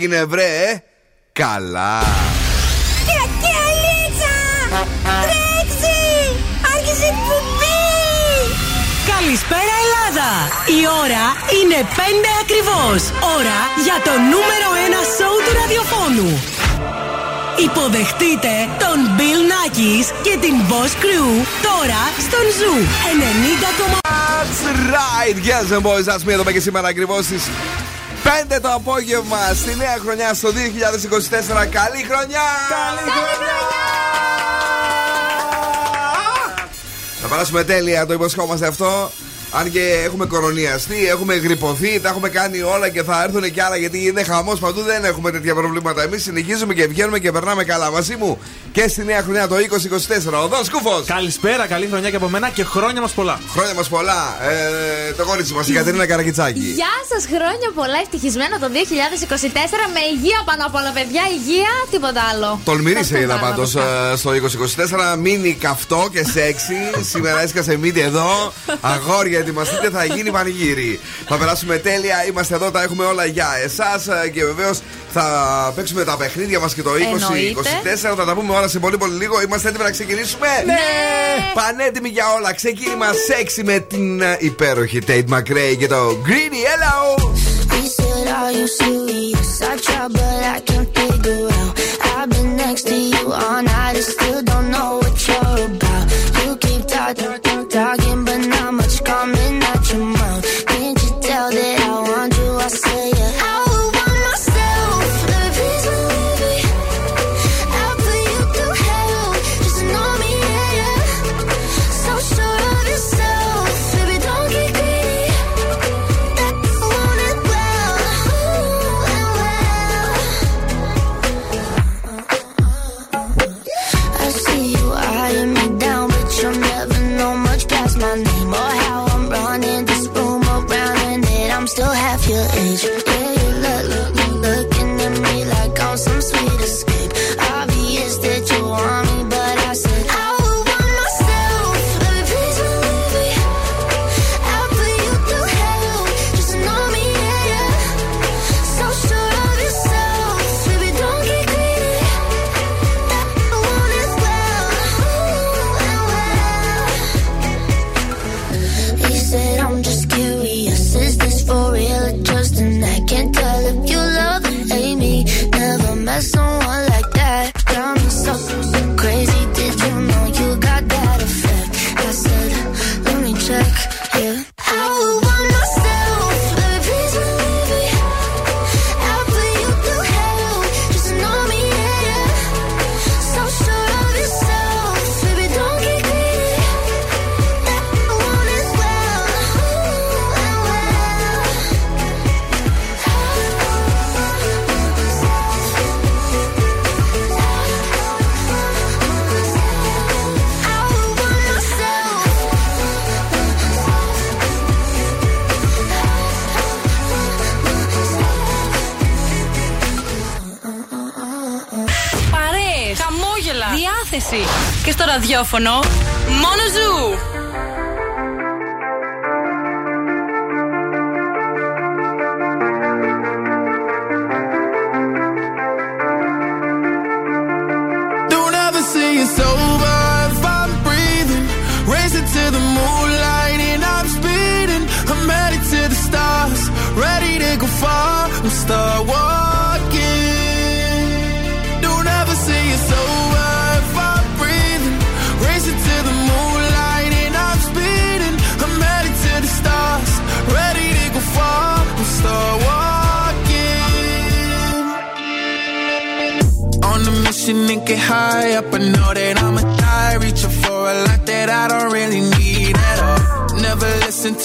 έγινε βρε, ε; καλά. Τρέξει! Άρχισε η Καλησπέρα Ελλάδα! Η ώρα είναι 5 ακριβώς. Ώρα για το νούμερο 1 σοου του ραδιοφώνου. Υποδεχτείτε τον Bill Nakis και την Boss Crew τώρα στον Zoo 90,8. That's right, girls and boys, ας πούμε εδώ και σήμερα ακριβώς στις 5 το απόγευμα στη νέα χρονιά στο 2024. Καλή χρονιά! Καλή χρονιά! Θα περάσουμε τέλεια, το υποσχόμαστε αυτό. Αν και έχουμε κορονιαστεί, έχουμε γρυπωθεί, τα έχουμε κάνει όλα και θα έρθουν και άλλα γιατί είναι χαμός παντού. Δεν έχουμε τέτοια προβλήματα. Εμείς συνεχίζουμε και βγαίνουμε και περνάμε καλά. Μαζί μου και στη νέα χρονιά το 2024. Ο Δόνς Κούφο. Καλησπέρα, καλή χρονιά και από μένα και χρόνια μας πολλά. Χρόνια μας πολλά. Ε, το κόριτσι μας, η Κατερίνα Καρακιτσάκη. Γεια σας, χρόνια πολλά. Ευτυχισμένο το 2024 με υγεία πάνω απ' όλα, παιδιά. Υγεία, τίποτα άλλο. Τολμηρή Αυτό είδα πράγμα πάντως βασικά. στο 2024. Μείνει καυτό και σεξι. Σήμερα έσκασε μύτη εδώ. Αγόρια, ετοιμαστείτε, θα γίνει πανηγύρι. Θα περάσουμε τέλεια. Είμαστε εδώ, τα έχουμε όλα για εσάς. Και βεβαίως θα παίξουμε τα παιχνίδια μας και το 2024. Θα τα πούμε όλα σε πολύ πολύ λίγο. Είμαστε έτοιμοι να ξεκινήσουμε; Ναι! Πανέτοιμοι για όλα. Ξεκίνημα σεξι με την ε, υπέροχη Tate McRae και το Greedy. Hello! He said, Are you serious? I try, but I can't figure out. I've been next to you all night and still don't know what you're about. You keep talking, talking, ραδιόφωνο, μόνο ζου.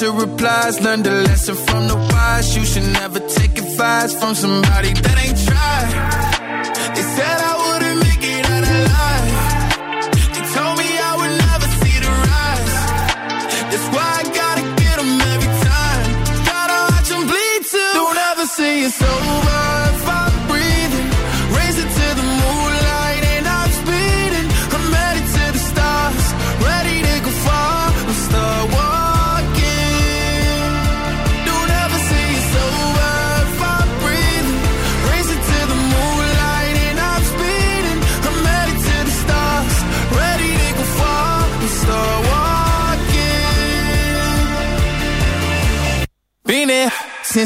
To replies. Learn the lesson from the wise. You should never take advice from somebody that ain't tried. They said I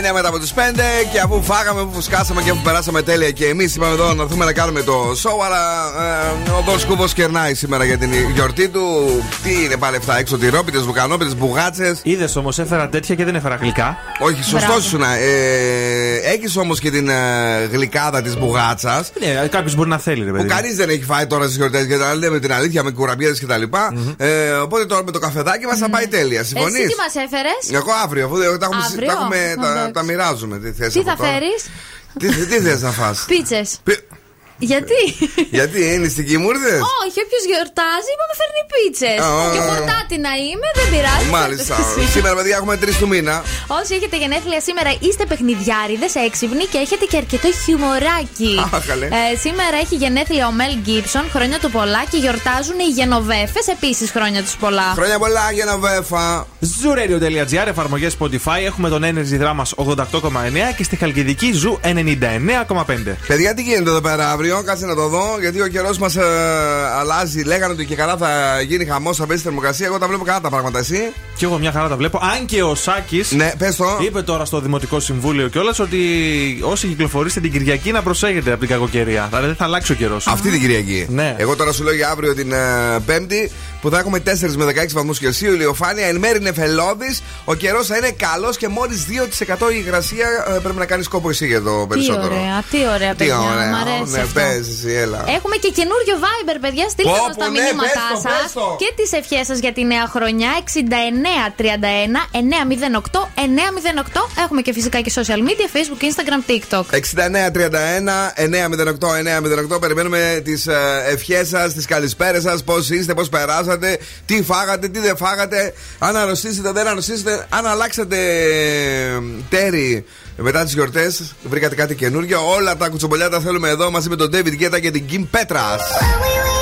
9 μετά από τις 5 και αφού φάγαμε, αφού φουσκάσαμε και αφού περάσαμε τέλεια και εμείς είπαμε εδώ να έρθουμε να κάνουμε το show. Αλλά ε, ο Δον κερνάει σήμερα για την γιορτή του. Τι είναι πάλι αυτά έξω, τυρόπιτε, βουκανόπιτες, μπουγάτσες. Είδες όμως, έφερα τέτοια και δεν έφερα γλυκά. Όχι, σωστό σου να. Ε, έχεις όμως και την ε, γλυκάδα της μπουγάτσας. Ναι, κάποιος μπορεί να θέλει, ρε παιδί. Που κανείς δεν έχει φάει τώρα στις γιορτές γιατί να λέμε την αλήθεια με κουραμπιέδες κτλ. Mm-hmm. Ε, οπότε τώρα με το καφεδάκι μας θα πάει τέλεια. Συμφωνείς; Τι μας έφερες; Εγώ αύριο, αφού τα έχουμε, αύριο; τα, έχουμε, τα, τα μοιράζουμε. Τι, θες Τι από θα τώρα; φέρεις; Τι, τι θες να φας; Πίτσες. Πι- Γιατί; Γιατί είναι νηστική μου ήρθες; Όχι, όποιος γιορτάζει, είπαμε φέρνει πίτσες. Α, Και α, α. χορτάτη να είμαι, δεν πειράζει. Μάλιστα. φέρτε εσύ. Σήμερα, παιδιά, έχουμε 3 του μήνα. Όσοι έχετε γενέθλια σήμερα, είστε παιχνιδιάριδες, έξυπνοι και έχετε και αρκετό χιουμοράκι. Α, καλέ. Ε, σήμερα έχει γενέθλια ο Μέλ Γκίψον, χρόνια του πολλά και γιορτάζουν οι Γενοβέφες επίσης χρόνια τους πολλά. Χρόνια πολλά για να βέφα. Zooradio.gr, εφαρμογές Spotify. Έχουμε τον Energy Drama 88,9 και στη Χαλκιδική Zoo 99,5. Παιδιά, τι γίνεται εδώ πέρα αύριο, κάτσε να το δω. Γιατί ο καιρός μας αλλάζει. Λέγανε ότι και καλά θα γίνει χαμός, θα πέσει θερμοκρασία. Εγώ τα βλέπω καλά τα πράγματα, εσύ. Και εγώ μια χαρά τα βλέπω. Αν και ο Σάκης Ναι, πες το. είπε τώρα στο Δημοτικό Συμβούλιο κιόλας ότι όσοι κυκλοφορήσετε την Κυριακή να προσέχετε από την κακοκαιρία. Δηλαδή δεν θα αλλάξει ο καιρός. Αυτή την Κυριακή. Ναι. Εγώ τώρα σου λέω για αύριο την ε, Πέμπτη που θα έχουμε 4 με 16 βαθμούς Κελσίου, ηλιοφάνεια, εν μέρει νεφελώδη. Ο καιρός θα είναι καλός και μόλις 2% η υγρασία ε, πρέπει να κάνεις κόπο εσύ για το Τι περισσότερο. ωραία, τι ωραία, Τι παιδιά. ωραία. Μ' αρέσει. Ναι, αυτό. Πες εσύ, έλα. Έχουμε και καινούριο Viber, παιδιά. Στείλτε Πω, μας πω, τα ναι, μηνύματά πες το, σας πες το. και τις ευχές σας για τη νέα χρονιά. 6931 908 908. Έχουμε και φυσικά και social media, Facebook, Instagram, TikTok. 6931 908 908 Περιμένουμε τις ευχές σας, τις καλησπέρες σας, πώς είστε, πώς περάσατε, τι φάγατε, τι δεν φάγατε, αν αρρωστήσετε, δεν αρρωστήσετε, αν αλλάξατε ε, τέρι μετά τις γιορτές, βρήκατε κάτι καινούργιο. Όλα τα κουτσομπολιά τα θέλουμε εδώ μαζί με τον David Guetta και την Kim Petras.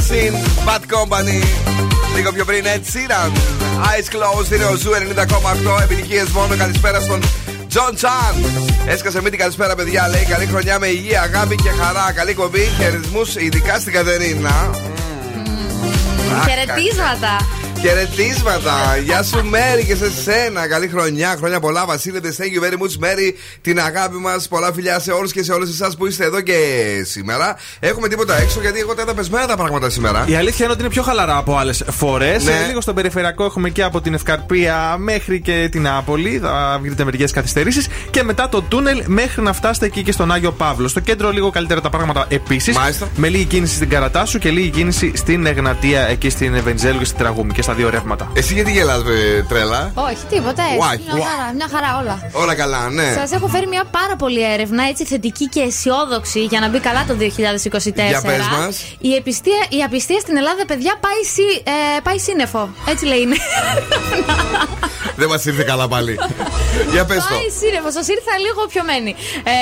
Disco Machine, Bad Company. Λίγο πιο πριν, Ed Sheeran. Eyes Closed, είναι ο Zoo 90,8. Επιτυχίες μόνο. Καλησπέρα στον Τζον Τσάν. Έσκασε μύτη, καλησπέρα, παιδιά. Λέει καλή χρονιά με υγεία, αγάπη και χαρά. Καλή εκπομπή, χαιρετισμούς, ειδικά στην Κατερίνα. Χαιρετίσματα. Χαιρετίσματα. Γεια σου, Μέρι, και σε σένα. Καλή χρονιά, χρόνια πολλά. Βασίλετε, thank you very much, Μέρι. Την αγάπη μας. Πολλά φιλιά σε όλους και σε όλες εσάς που είστε εδώ και σήμερα. Έχουμε τίποτα έξω γιατί εγώ τα είδα πεσμένα τα πράγματα σήμερα. Η αλήθεια είναι ότι είναι πιο χαλαρά από άλλες φορές. Ναι. Λίγο στον περιφερειακό έχουμε και από την Ευκαρπία μέχρι και την Άπολη. Θα βρείτε μερικέ καθυστερήσεις. Και μετά το τούνελ μέχρι να φτάσετε εκεί και στον Άγιο Παύλο. Στο κέντρο λίγο καλύτερα τα πράγματα επίσης. Μάλιστα. Με λίγη κίνηση στην Καρατάσου και λίγη κίνηση στην Εγνατία εκεί στην Βενιζέλου και στην Τραγούμη και στα δύο ρεύματα. Εσύ γιατί γελάς, ε, τρέλα; Όχι, τίποτα έτσι. Why? Μια χαρά, μια χαρά όλα. Όλα καλά, ναι. Σας έχω φέρει μια πάρα πολύ έρευνα, έτσι θετική και αισιόδοξη για να μπει καλά το 2024. Για πες μας. Η, επιστία, η απιστία στην Ελλάδα, παιδιά, πάει, σι- ε, πάει σύννεφο. Έτσι λέει είναι. Δεν μας ήρθε καλά πάλι. Για πες το. Πάει σύννεφο, σας ήρθα λίγο πιωμένη. Ε,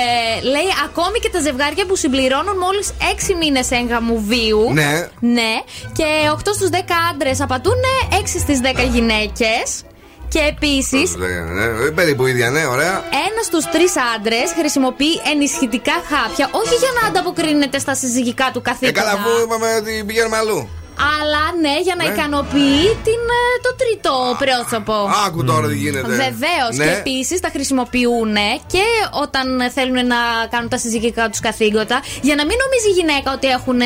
λέει ακόμη και τα ζευγάρια που συμπληρώνουν μόλις 6 μήνες έγγαμου βίου. Ναι. Ναι. Και 8 στους 10 άντρες απατούν 6 στις 10 γυναίκες. Και επίσης, Ναι, Περίπου ίδια, ναι, ωραία. ένας στους τρεις άντρες χρησιμοποιεί ενισχυτικά χάπια, όχι για να ανταποκρίνεται στα συζυγικά του Ε, καθήκοντα. καλά, αφού είπαμε ότι πηγαίνουμε αλλού. Αλλά ναι, για να Ναι. ικανοποιεί την, ε, το τρίτο πρόσωπο. Άκου τώρα τι γίνεται. Βεβαίως. Ναι. Και επίσης τα χρησιμοποιούν και όταν θέλουν να κάνουν τα συζυγικά τους καθήκοντα. Για να μην νομίζει η γυναίκα ότι έχουν ε,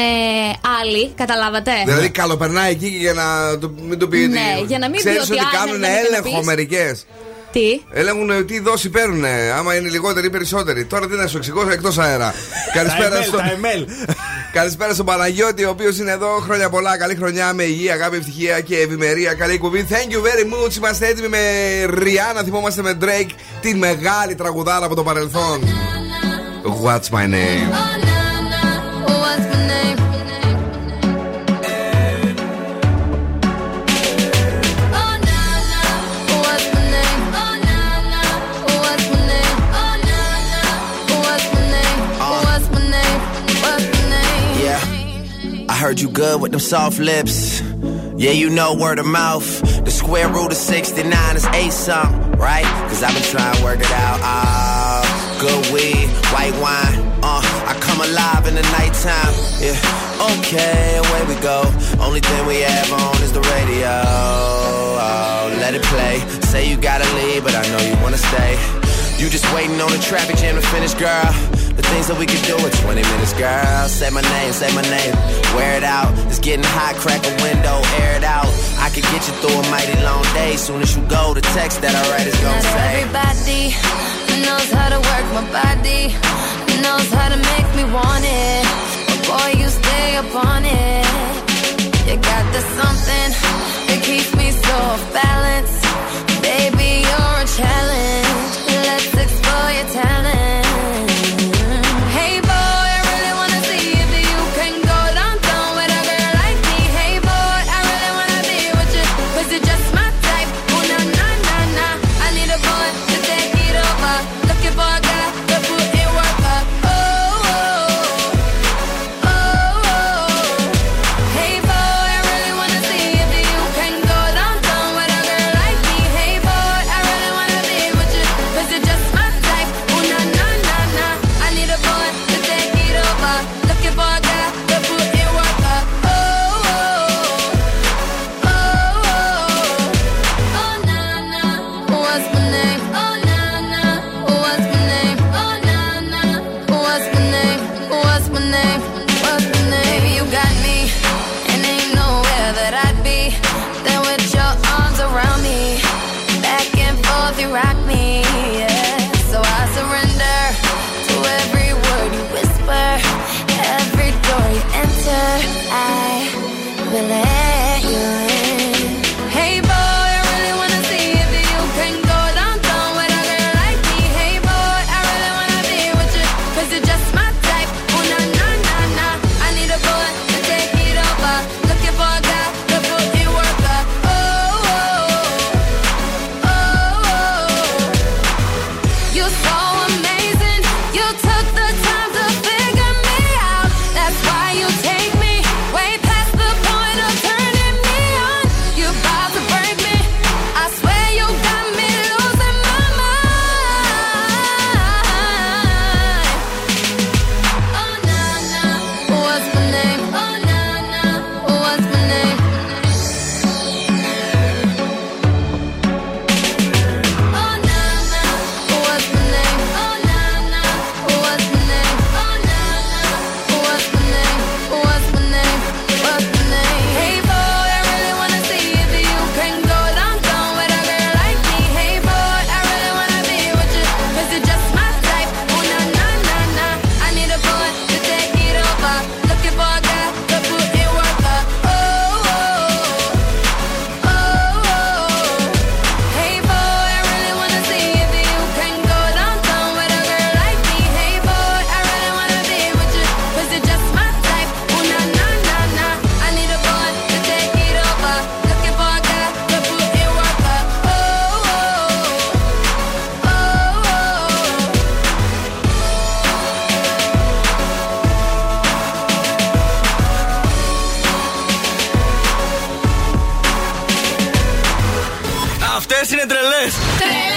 άλλοι. Καταλάβατε; Δηλαδή καλοπερνάει εκεί και για να το, μην το πει. Ναι, για να μην πει Ξέρεις ότι, ότι «Α, κάνουν ναι, να μην έλεγχο πεις». μερικές. Τι; Έλεγχουν ε, τι δόση παίρνουν, άμα είναι λιγότεροι ή περισσότεροι. Τώρα τι να σου εξηγώ εκτός αέρα. Καλησπέρα ML, στον. τα ML. Καλησπέρα στον Παναγιώτη, ο οποίος είναι εδώ. Χρόνια πολλά. Καλή χρονιά με υγεία, αγάπη, ευτυχία και ευημερία. Καλή κουβή. Thank you very much. Είμαστε έτοιμοι με Rihanna. Θυμόμαστε με Drake, τη μεγάλη τραγουδάρα από το παρελθόν. What's my name? Heard you good with them soft lips. Yeah, you know word of mouth. The square root of 69 is eight something, right? Cause I've been trying to work it out. Ah, good weed, white wine. Uh, I come alive in the nighttime. Yeah, okay, away we go. Only thing we have on is the radio. You just waiting on the traffic jam to finish, girl. The things that we could do in 20 minutes, girl. Say my name, say my name. Wear it out. It's getting hot, crack a window, air it out. I could get you through a mighty long day. Soon as you go, the text that I write is gonna Not say. everybody knows how to work my body, knows how to make me want it. But boy, you stay upon it. You got the something that keeps me so off balance. Baby, you're a challenge. Explore your talent. αυτές είναι τρελές. Τρελές!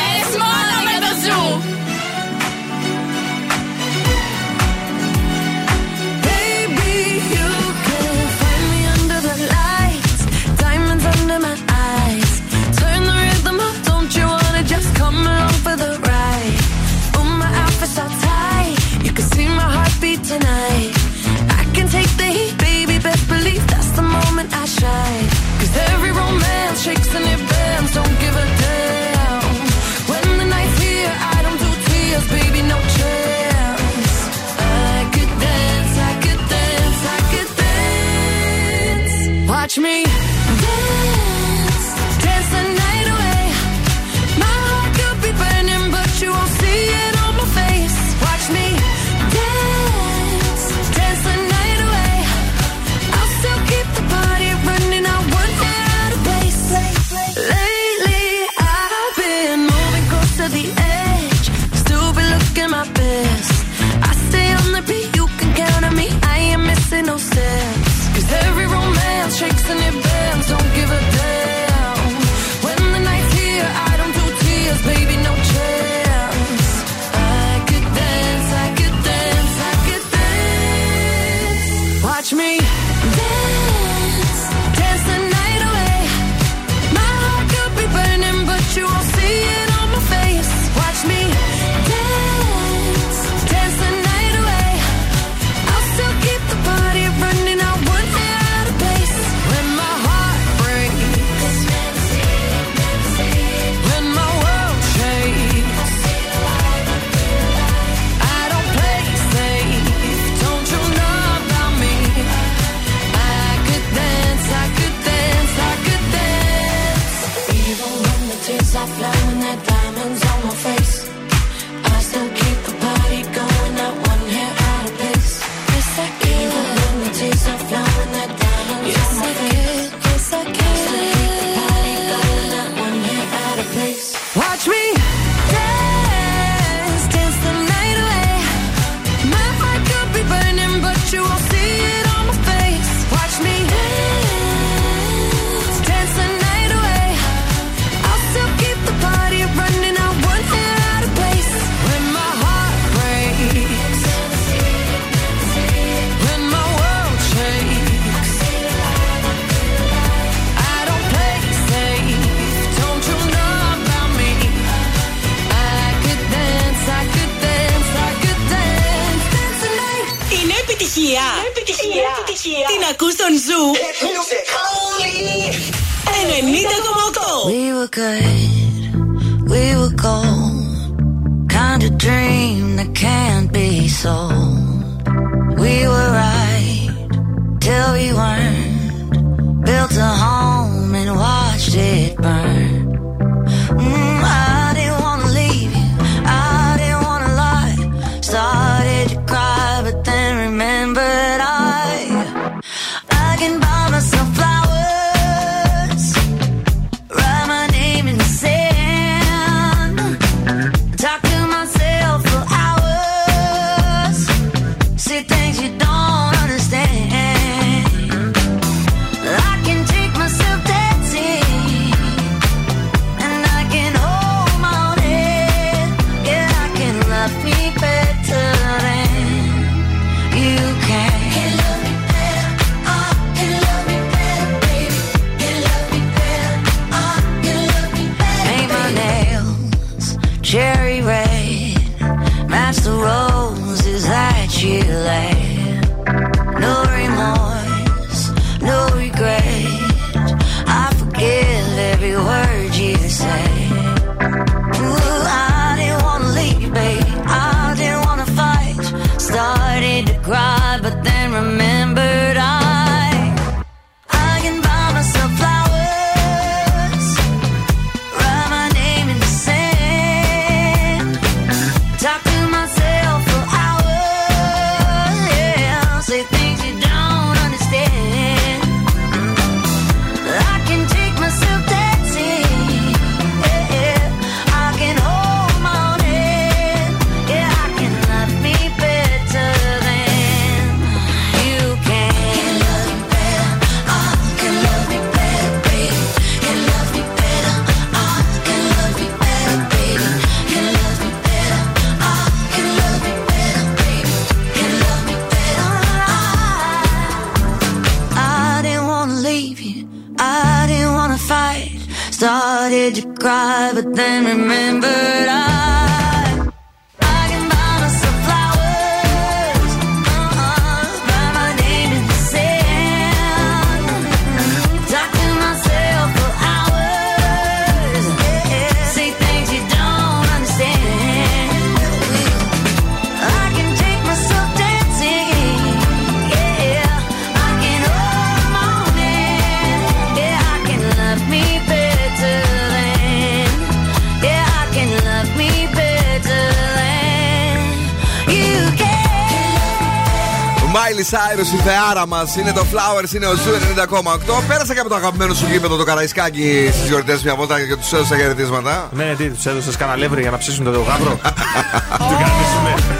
Η θεάρα μας είναι το Flowers, είναι ο Zoo 90,8. Πέρασα και από το αγαπημένο σου γήπεδο το Καραϊσκάκι στις γιορτές μια βόλτα και τους έδωσα χαιρετίσματα. Ναι, τι, τους έδωσες κανένα ευρώ για να ψήσουν το γάβρο.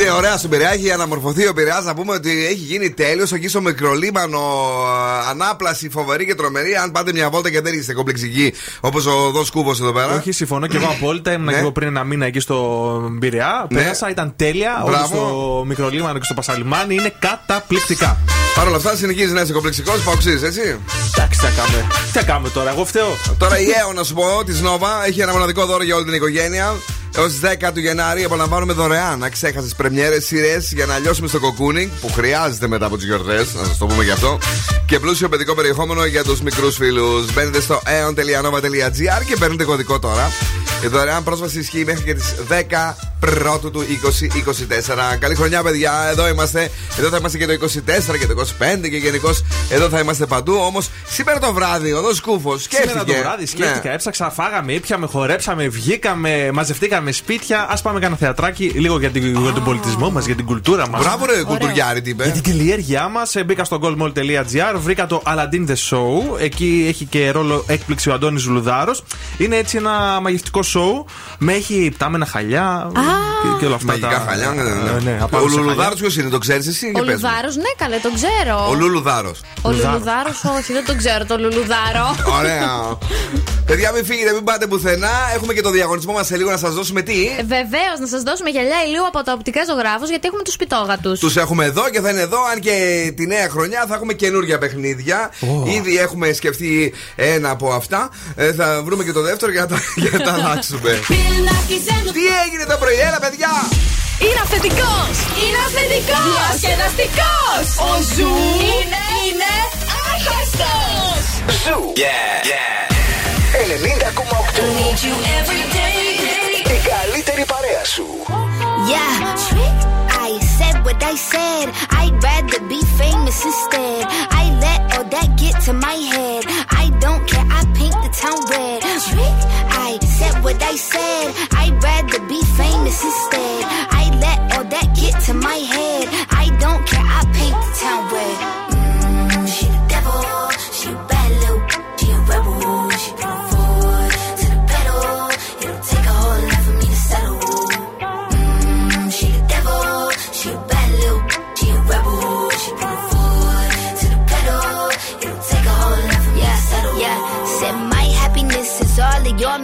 Είναι ωραία στον Πειραιά, έχει αναμορφωθεί ο Πειραιάς. Να πούμε ότι έχει γίνει τέλειος εκεί στο μικρολίμανο. α, Ανάπλαση φοβερή και τρομερή. Αν πάτε μια βόλτα και δεν είστε κομπλεξικοί όπως ο Δός Κούβος εδώ πέρα. Όχι, συμφωνώ και εγώ απόλυτα. Ήμουν Ναι. και εγώ πριν ένα μήνα εκεί στο Πειραιά. Ναι. Πέρασα, ήταν τέλεια. Όλοι Μπράβο. στο μικρολίμανο και στο Πασαλιμάνι είναι καταπληκτικά. Παρ' όλα αυτά συνεχίζει να είσαι κομπλεξικός, παοξή, έτσι. Εντάξει, τι θα κάνουμε. Τι θα κάνουμε τώρα, εγώ φταίω. Τώρα η ΕΟ, να σου πω, τη Νόβα έχει ένα μοναδικό δώρο για όλη την οικογένεια. Έως 10 του Γενάρη απολαμβάνουμε δωρεάν αξέχαστες πρεμιέρες σειρές για να λιώσουμε στο κοκκούνι που χρειάζεται μετά από τις γιορτές. Να σας το πούμε γι' αυτό. Και πλούσιο παιδικό περιεχόμενο για τους μικρούς φίλους. Μπαίνετε στο aeon.nova.gr και παίρνετε κωδικό τώρα. Η δωρεάν πρόσβαση ισχύει μέχρι και τις 10 πρώτου του 2024. Καλή χρονιά, παιδιά. Εδώ είμαστε. Εδώ θα είμαστε και το 24 και το 25 και γενικώς εδώ θα είμαστε παντού. Όμως σήμερα το βράδυ ο Δό Κούφος σκέφτηκε. Σήμερα το βράδυ σκέφτηκα, Ναι. έψαξα, φάγαμε, ήπιαμε, χορέψαμε, βγήκαμε, μαζευτήκαμε σπίτια. Α πάμε κάνα θεατράκι λίγο για, την, για τον πολιτισμό μας, για την κουλτούρα μας. Μπράβο, ρε κουλτουριάρη, τι είπε. Για την καλλιέργειά μας μπήκα στο goldmall.gr, βρήκα το Aladdin the Show. Εκεί έχει και ρόλο έκπληξη ο Αντώνης Λουδάρος. Είναι έτσι ένα μαγευτικό show με έχει πτάμενα χαλιά και, και όλα αυτά. Μαγικά τα- χαλιά, ναι, ναι. ναι, Ο απάνω σε Λουλουδάρος χαλιά. ποιο είναι, το ξέρεις εσύ Ο και πες μου. Λουδάρο, ναι, καλέ, τον ξέρω. Ο Λουλουδάρος. Ο Λουλουδάρο, όχι, δεν τον ξέρω τον Λουλουδάρο. Ωραία. Παιδιά, μην φύγετε, μην πάτε πουθενά. Έχουμε και το διαγωνισμό μας σε λίγο να σας δώσουμε τι. Βεβαίως, να σας δώσουμε γυαλιά ηλίου από τα οπτικά ζωγράφους, γιατί έχουμε τους πιτόγα τους. Του έχουμε εδώ και θα είναι εδώ. Αν και τη νέα χρονιά θα έχουμε καινούργια παιχνίδια. Ήδη έχουμε σκεφτεί ένα από αυτά. Ε, θα βρούμε και το δεύτερο για να τα, για να τα αλλάξουμε. Τι έγινε το πρωί, έλα παιδιά! Είναι αυθεντικό! Είναι αυθεντικό! Διασκεδαστικό! Ο Ζου είναι, είναι άχαστος! Ζου. Yeah. yeah. 90,8. Η καλύτερη παρέα σου. Yeah, trick. I said what I said. I'd rather be famous instead. I let all that get to my head. I don't care. I paint the town red. Trick. I said what I said. I'd rather be famous instead. I let all that get to my head.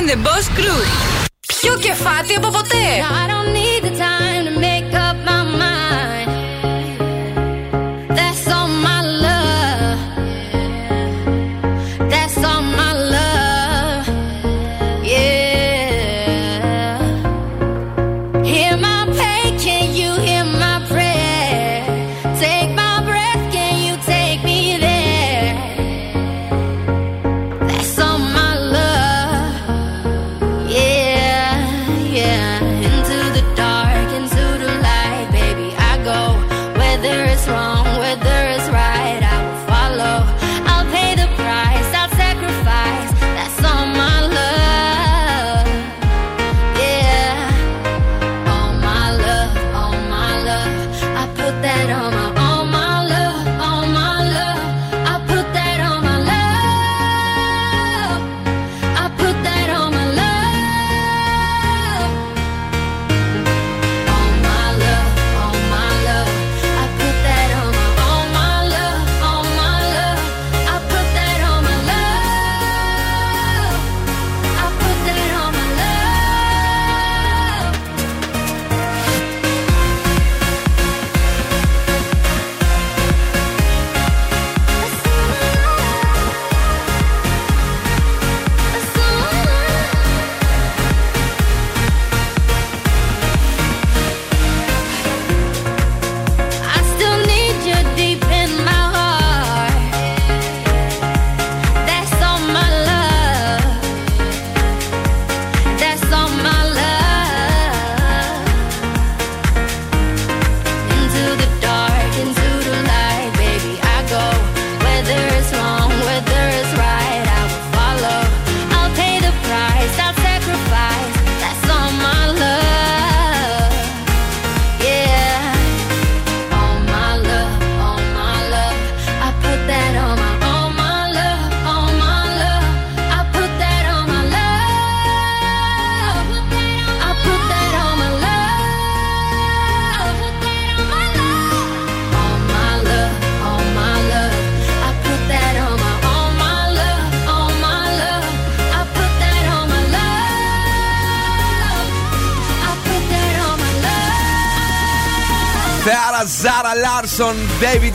And the Boss Crew. Πιο κεφάτι από ποτέ.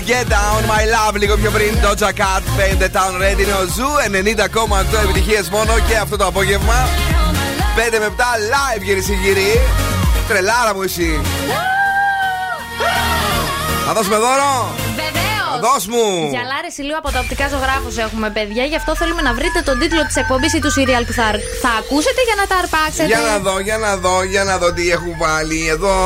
David Guetta, On My Love. Λίγο πιο πριν, Doja Cat, Paint the Town Red. Είναι ο Zoo, 90,8 επιτυχίες μόνο και αυτό το απόγευμα. 5 με 7 live κυρίες και κύριοι. Τρελάρα μου εσύ. Θα δώσουμε δώρο. Βεβαίως. Δώσ' μου. Για χαλάρωσε λίγο από τα οπτικά ζωγράφους έχουμε, παιδιά. Γι' αυτό θέλουμε να βρείτε τον τίτλο της εκπομπής ή του serial που θα, θα ακούσετε για να τα αρπάξετε. Για να δω, για να δω, για να δω τι έχουν βάλει εδώ.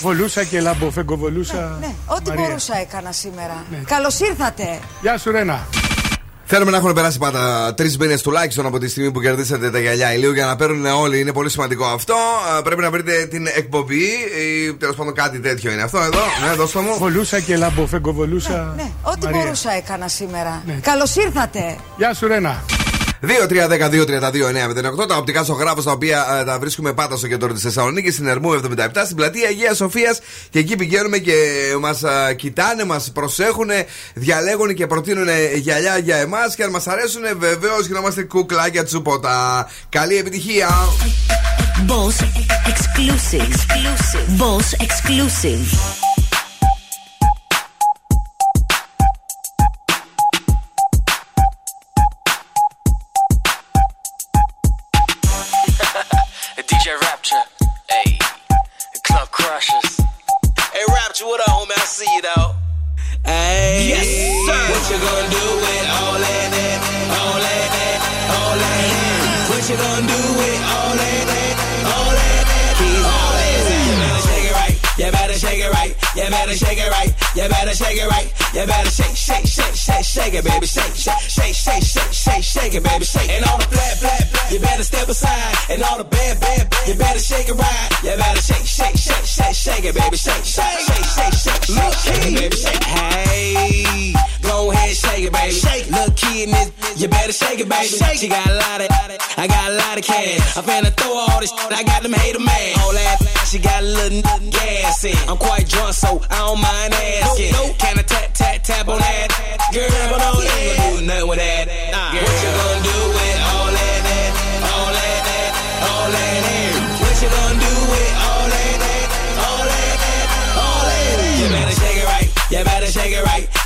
Βολούσα και λαμποφεγκοβολούσα. Ναι, ό,τι Μαρία. μπορούσα έκανα σήμερα. Καλώς ήρθατε. Γεια σου, Ρένα. Θέλουμε να έχουν περάσει πάντα τρεις μήνες τουλάχιστον από τη στιγμή που κερδίσατε τα γυαλιά ηλίου για να παίρνουν όλοι. Είναι πολύ σημαντικό αυτό. Α, Πρέπει να βρείτε την εκπομπή ή τέλος πάντων κάτι τέτοιο είναι αυτό εδώ. Ναι, δώστε μου. Βολούσα και λαμποφεγκοβολούσα. Ναι, ό,τι Μαρία. μπορούσα έκανα σήμερα. Ναι. Καλώς ήρθατε. Γεια σου, Ρένα. 2-3-10-2-32-9-08 Τα οπτικά ζωγράφου τα οποία ε, τα βρίσκουμε πάντα στο κέντρο της Θεσσαλονίκης, στην Ερμού 77, στην πλατεία Αγία Σοφίας. Και εκεί πηγαίνουμε και μας κοιτάνε, μας προσέχουν, διαλέγουν και προτείνουν γυαλιά για εμάς. Και αν μας αρέσουν, βεβαίως γινόμαστε κουκλάκια τσούποτα. Καλή επιτυχία! Boss exclusive. exclusive. Boss exclusive. You gonna do with all that, all that, all that? What you gonna do with all that, shake it right. You better shake it right. You better shake it right. You better shake it right. You better shake, shake, shake, shake, it, baby. Shake, shake, shake, shake, shake, shake, shake it, baby. Shake. And all the flat, flat, flat, you better step aside. And all the bad, bad, bad, you better shake it right. You better shake, shake, shake, shake, shake it, baby. Shake, shake, shake, shake, shake, shake, shake it, baby. Shake. Hey, go ahead, shake it, baby. Shake. Little kid you better shake it, baby. Shake. She got a lot of, I got a lot of cash. I'm finna throw all this. I got them hater man. All that, she got a little gas in. I'm quite drunk, so I don't mind asking. Can I tap, tap, tap on that? Girl, but I ain't gonna do nothing with that. Girl, what you gonna do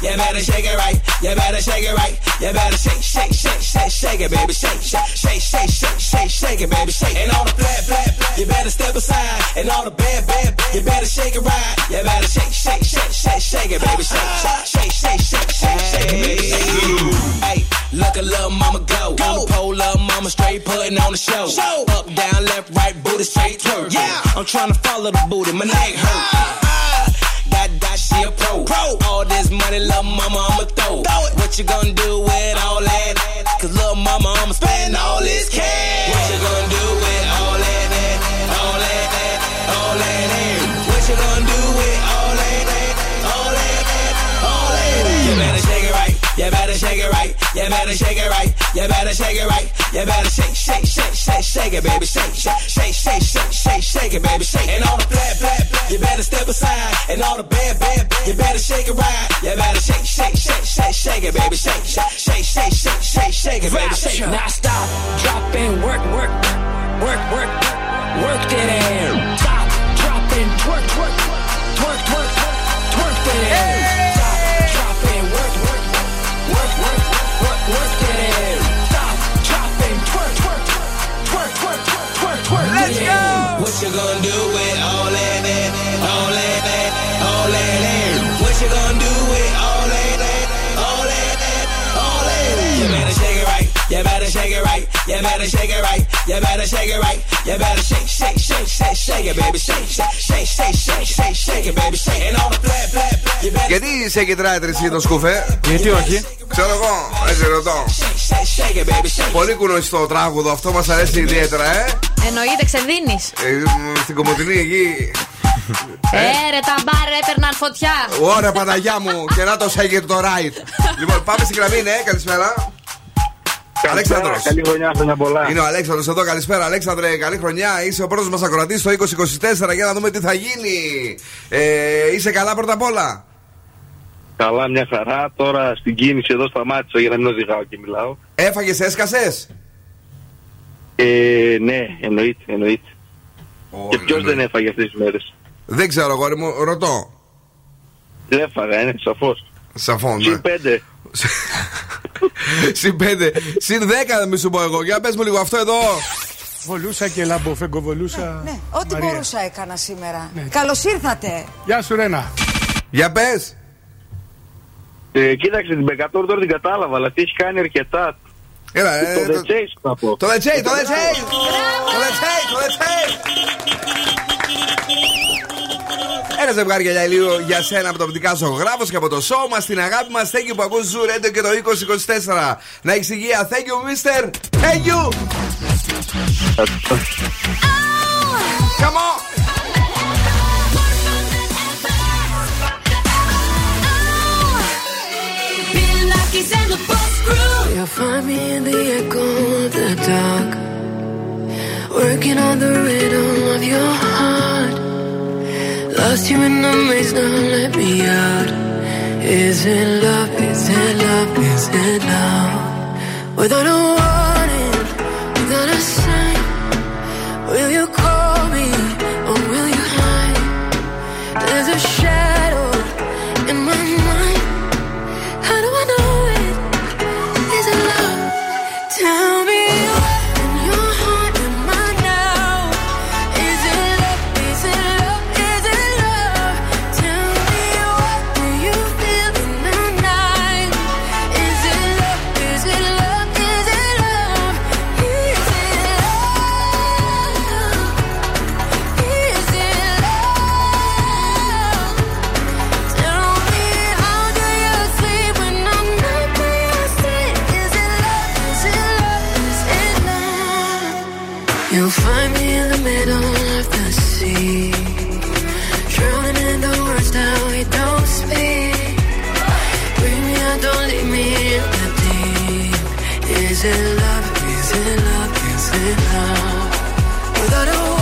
You better shake it right. You better shake it right. You better shake, shake, shake, shake, shake it, baby. Shake, shake, shake, shake, shake, shake, shake it, baby. Shake. And all the flat, flat, flat, you better step aside. And all the bad, bad, bad, you better shake it right. You better shake, shake, shake, shake, shake it, baby. Shake, shake, shake, shake, shake, shake, shake it, baby. Hey, look a little mama go. Go. Pole little mama straight putting on the show. Show. Up, down, left, right, booty straight twerk. Yeah. I'm trying to follow the booty. My neck hurt. That that she a pro. pro. All this money, little mama, I'ma throw. throw it. What you gonna do with all that? Cause little mama, I'ma spend all this cash. Better shake it right. You better shake it right. You better shake it right. You better shake, shake, shake, shake, shake it, baby. Shake, shake, shake, shake, shake, shake, shake it, baby. Shake. And all the flat, flat, flat, you better step aside. And all the bad, bad, bad, you better shake it right. You better shake, shake, shake, shake, shake it, baby. Shake, shake, shake, shake, shake, shake, shake it, baby. Shake. Now stop, drop and work, work, work, work, work that ass. Stop, drop and twerk, twerk, twerk, twerk, twerk that ass. Work, ass. Stop, drop and twerk, twerk, twerk, twerk, twerk, twerk. Let's go. What you gonna do with all that, all that, all that, that? What you gonna do with all that, shake it right. You better shake it right. You better shake it right. You better shake, shake, shake, shake, shake it, baby. Shake, shake, shake, shake, shake, shake, shake it, baby. Shake. And all the flat, flat, flat. You better Γιατί σε κοιτάει τρεσί το σκουφέ, Γιατί όχι; Ξέρω εγώ, έτσι ρωτώ. shake it, baby. Shake. Πολύ κουνοϊστό τράγουδο, αυτό μας αρέσει ιδιαίτερα, ε. Εννοείται, ξεδίνει. Ε, μ, Στην κομμωτινή εκεί. Ε, ρε, τα μπαρ έπαιρναν φωτιά. Ωραία, Παναγιά μου, και να το σέγγε το right. λοιπόν, πάμε στην γραμμή, ναι, καλησπέρα. Αλέξανδρος. Καλή χρονιά, χρόνια πολλά. Είναι ο Αλέξανδρος εδώ, καλησπέρα. Αλέξανδρε, καλή χρονιά. Είσαι ο πρώτος μας ακροατή στο 2024 για να δούμε τι θα γίνει. Ε, είσαι καλά πρώτα απ' όλα; Καλά, μια χαρά. Τώρα στην κίνηση εδώ σταμάτησα για να μην οδηγάω και μιλάω. Έφαγες, έσκασες; Ε, ναι, εννοείται, εννοείται. και ποιος δεν έφαγε αυτές τις μέρες; Δεν ξέρω, γόρι μου, ρωτώ. Δεν έφαγα, είναι σαφώς. Σαφώς, ναι. Συν πέντε. Συν 5. Συν 10 να μην σου πω εγώ. Για πες μου λίγο αυτό εδώ. Βολούσα και λαμποφεγκοβολούσα. Ναι, ό,τι Μαρία. μπορούσα έκανα σήμερα. Ναι. Καλώς ήρθατε. Γεια σου, Ρένα. Για πες. Ε, κοίταξε την Μπεκατόρ τώρα την κατάλαβα, αλλά τι έχει κάνει αρκετά. Έλα, ε, το το- The Chase θα πω. Το Let's Chase, το Let's Chase. Το Let's Chase, το Let's Chase. Ένα ζευγάρι γυαλιά ηλίου για σένα από το οπτικά ζωγράφο και από το show μας. Την αγάπη μας. Thank you που ακούς Zoo Radio και το 2024. Να έχει υγεία. Thank you, mister. Thank you. Come on. You'll find me in the echo of the dark, working on the rhythm of your heart. Lost you in the maze, now let me out. Is it love? Is it love? Is it love? Without a warning, without a sign, will you call Is it love? Is it love? Is it love? Without a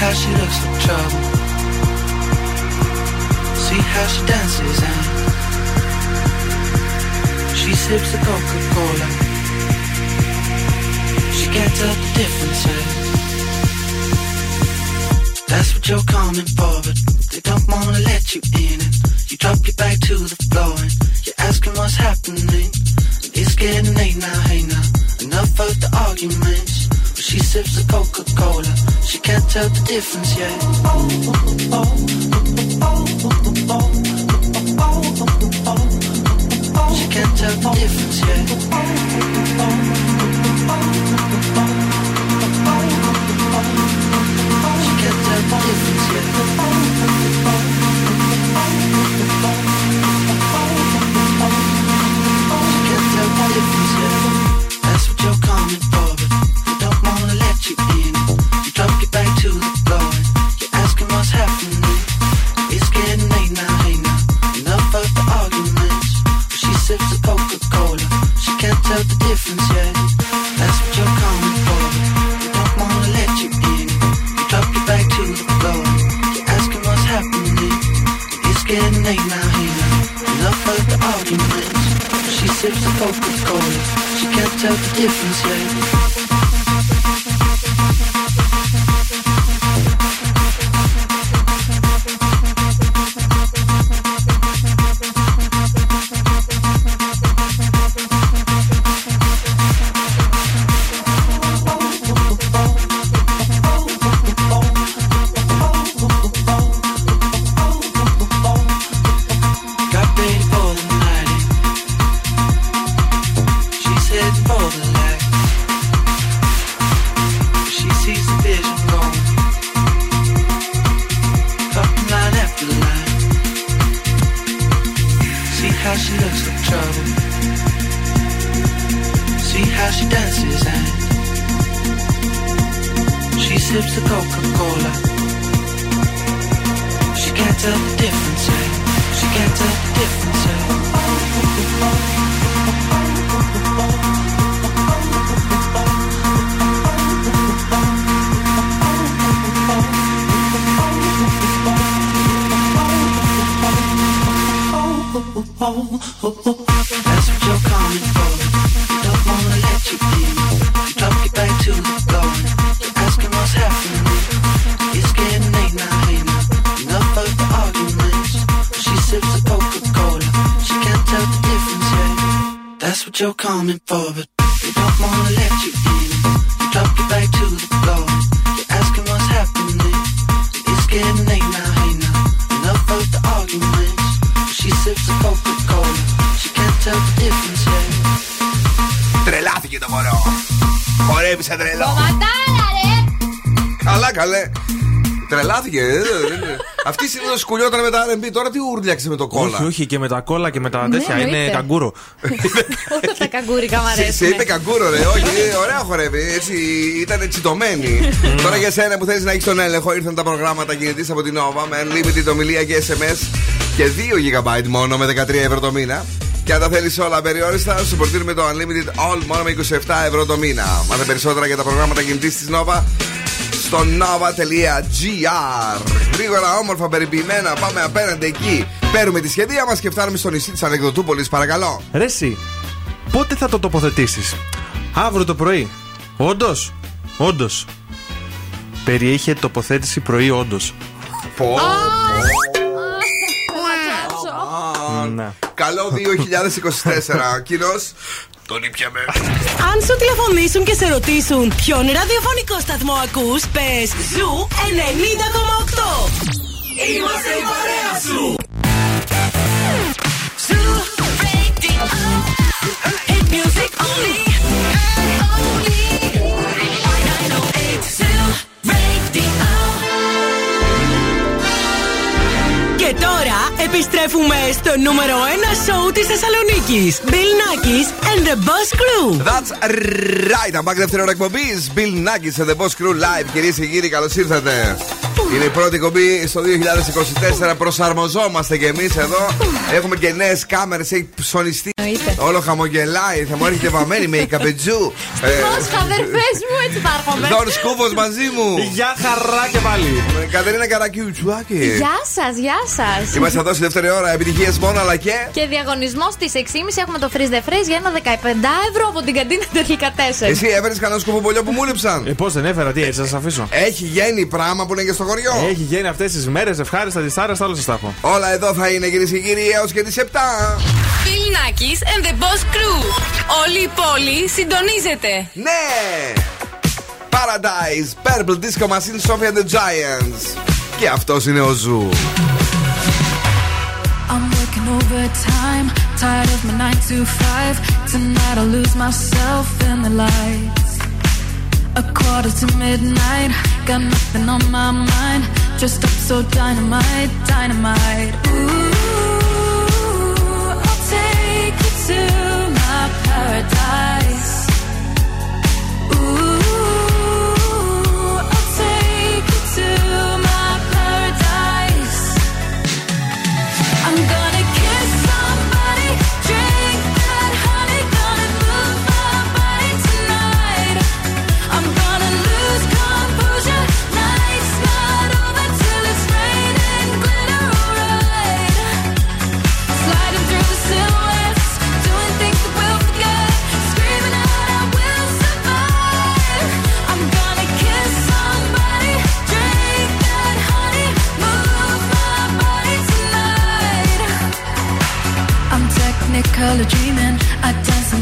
How she looks for trouble. See how she dances and she sips the Coca-Cola. She can't tell the difference. eh? That's what you're coming for, but they don't wanna let you in. And you drop your back to the floor and you're asking what's happening. It's getting late now, hey now. Enough of the arguments. Well, she sips the Coca Cola, can't tell the difference yet. She can't tell the difference yet. how she looks for trouble. See how she dances and she sips the Coca-Cola. She can't tell the difference. Eh? She can't tell the difference. Eh? That's what you're coming for. Don't wanna let you in. You your back to the asking what's happening. It's getting late now. Enough of the arguments. She sips a Coca-Cola. She can't tell the difference. That's what you're coming for, but Χορεύει σαν τρελό. Κομματάρα, ρε! Καλά, καλέ. Τρελάθηκε. ε, ε, ε. Αυτή συνήθω σκουλιόταν με τα RB. Τώρα τι ούρλιαξε με το κόλλα; Όχι, όχι, και με τα κόλλα και με τα Ναι, τέτοια. Είναι εννοείται. καγκούρο. Όλα τα καγκούρικα μ' Σε, αρέσουν. σε είπε καγκούρο, ρε. Όχι, ε, ωραία χορεύει. Έτσι ήταν τσιτωμένη. Τώρα για σένα που θέλει να έχεις τον έλεγχο, ήρθαν τα προγράμματα κινητής από την Nova με unlimited ομιλία και SMS και 2 GB μόνο με 13 ευρώ το μήνα. Και αν τα θέλεις όλα περιόριστα, σου προτείνουμε το Unlimited All μόνο με 27 ευρώ το μήνα. Μάθε περισσότερα για τα προγράμματα κινητής της Nova στο nova.gr. Γρήγορα, όμορφα, περιποιημένα, πάμε απέναντι εκεί. Παίρνουμε τη σχεδία μας και φτάνουμε στο νησί της Ανεκδοτούπολης, παρακαλώ. Ρε εσύ, πότε θα το τοποθετήσεις; Αύριο το πρωί. Όντως. Όντως. Περιείχε τοποθέτηση πρωί, όντως. Πω. Ναι. Καλό 2024. Κύριο. Τον ήπιαμε. Αν σου τηλεφωνήσουν και σε ρωτήσουν ποιον ραδιοφωνικό σταθμό ακούς, πες Zoo 90,8. Είμαστε η παρέα σου. Και επιστρέφουμε στο νούμερο 1 σοου της Θεσσαλονίκης. Bill Nackis and the Boss Crew. That's right. I'm back δεύτερη ώρα εκπομπής. Bill Nackis and the Boss Crew Live. Κυρίες και κύριοι, καλώς ήρθατε. Είναι η πρώτη εκπομπή στο 2024. Προσαρμοζόμαστε κι εμείς εδώ. Έχουμε και νέες κάμερες. Έχει ψωνιστεί. Όλο χαμογελάει. Θα μου έρχεται βαμμένη με η καπετζού. Ε, Πώς αδερφέ μου, έτσι θα έρχομαι. Δον Σκούφο μαζί μου. Γεια χαρά και πάλι. Ε, Κατερίνα Καρακιουτσουάκη. Γεια σας, γεια σας. Είμαστε εδώ στη δεύτερη ώρα. Επιτυχίες μόνο, αλλά και. Και διαγωνισμό στις 6.30 έχουμε το freeze the phrase για ένα 15 ευρώ από την καντίνα τελικά 4. Εσύ έφερε κανένα σκουφομπολιό που μου λείψαν. Ε, πώς δεν έφερα, τι έτσι, θα σας αφήσω. Έχει γίνει πράγμα που είναι και στο χωριό. Έχει γίνει αυτές τις μέρες ευχάριστα, διστάριστα, όλα σας τα έχω. Όλα εδώ θα είναι κυρίες και κύριοι έως και τις 7. Bill Nackis and the Boss Crew. Όλη η πόλη συντονίζεται. Ναι! Paradise, Purple Disco Machine, Sophie and the Giants. Και αυτός είναι ο Ζου. Working overtime, tired of my 9 to 5. Tonight I'll lose myself in the lights. A quarter to midnight, got nothing on my mind. Dressed up so dynamite, dynamite. Ooh, I'll take you to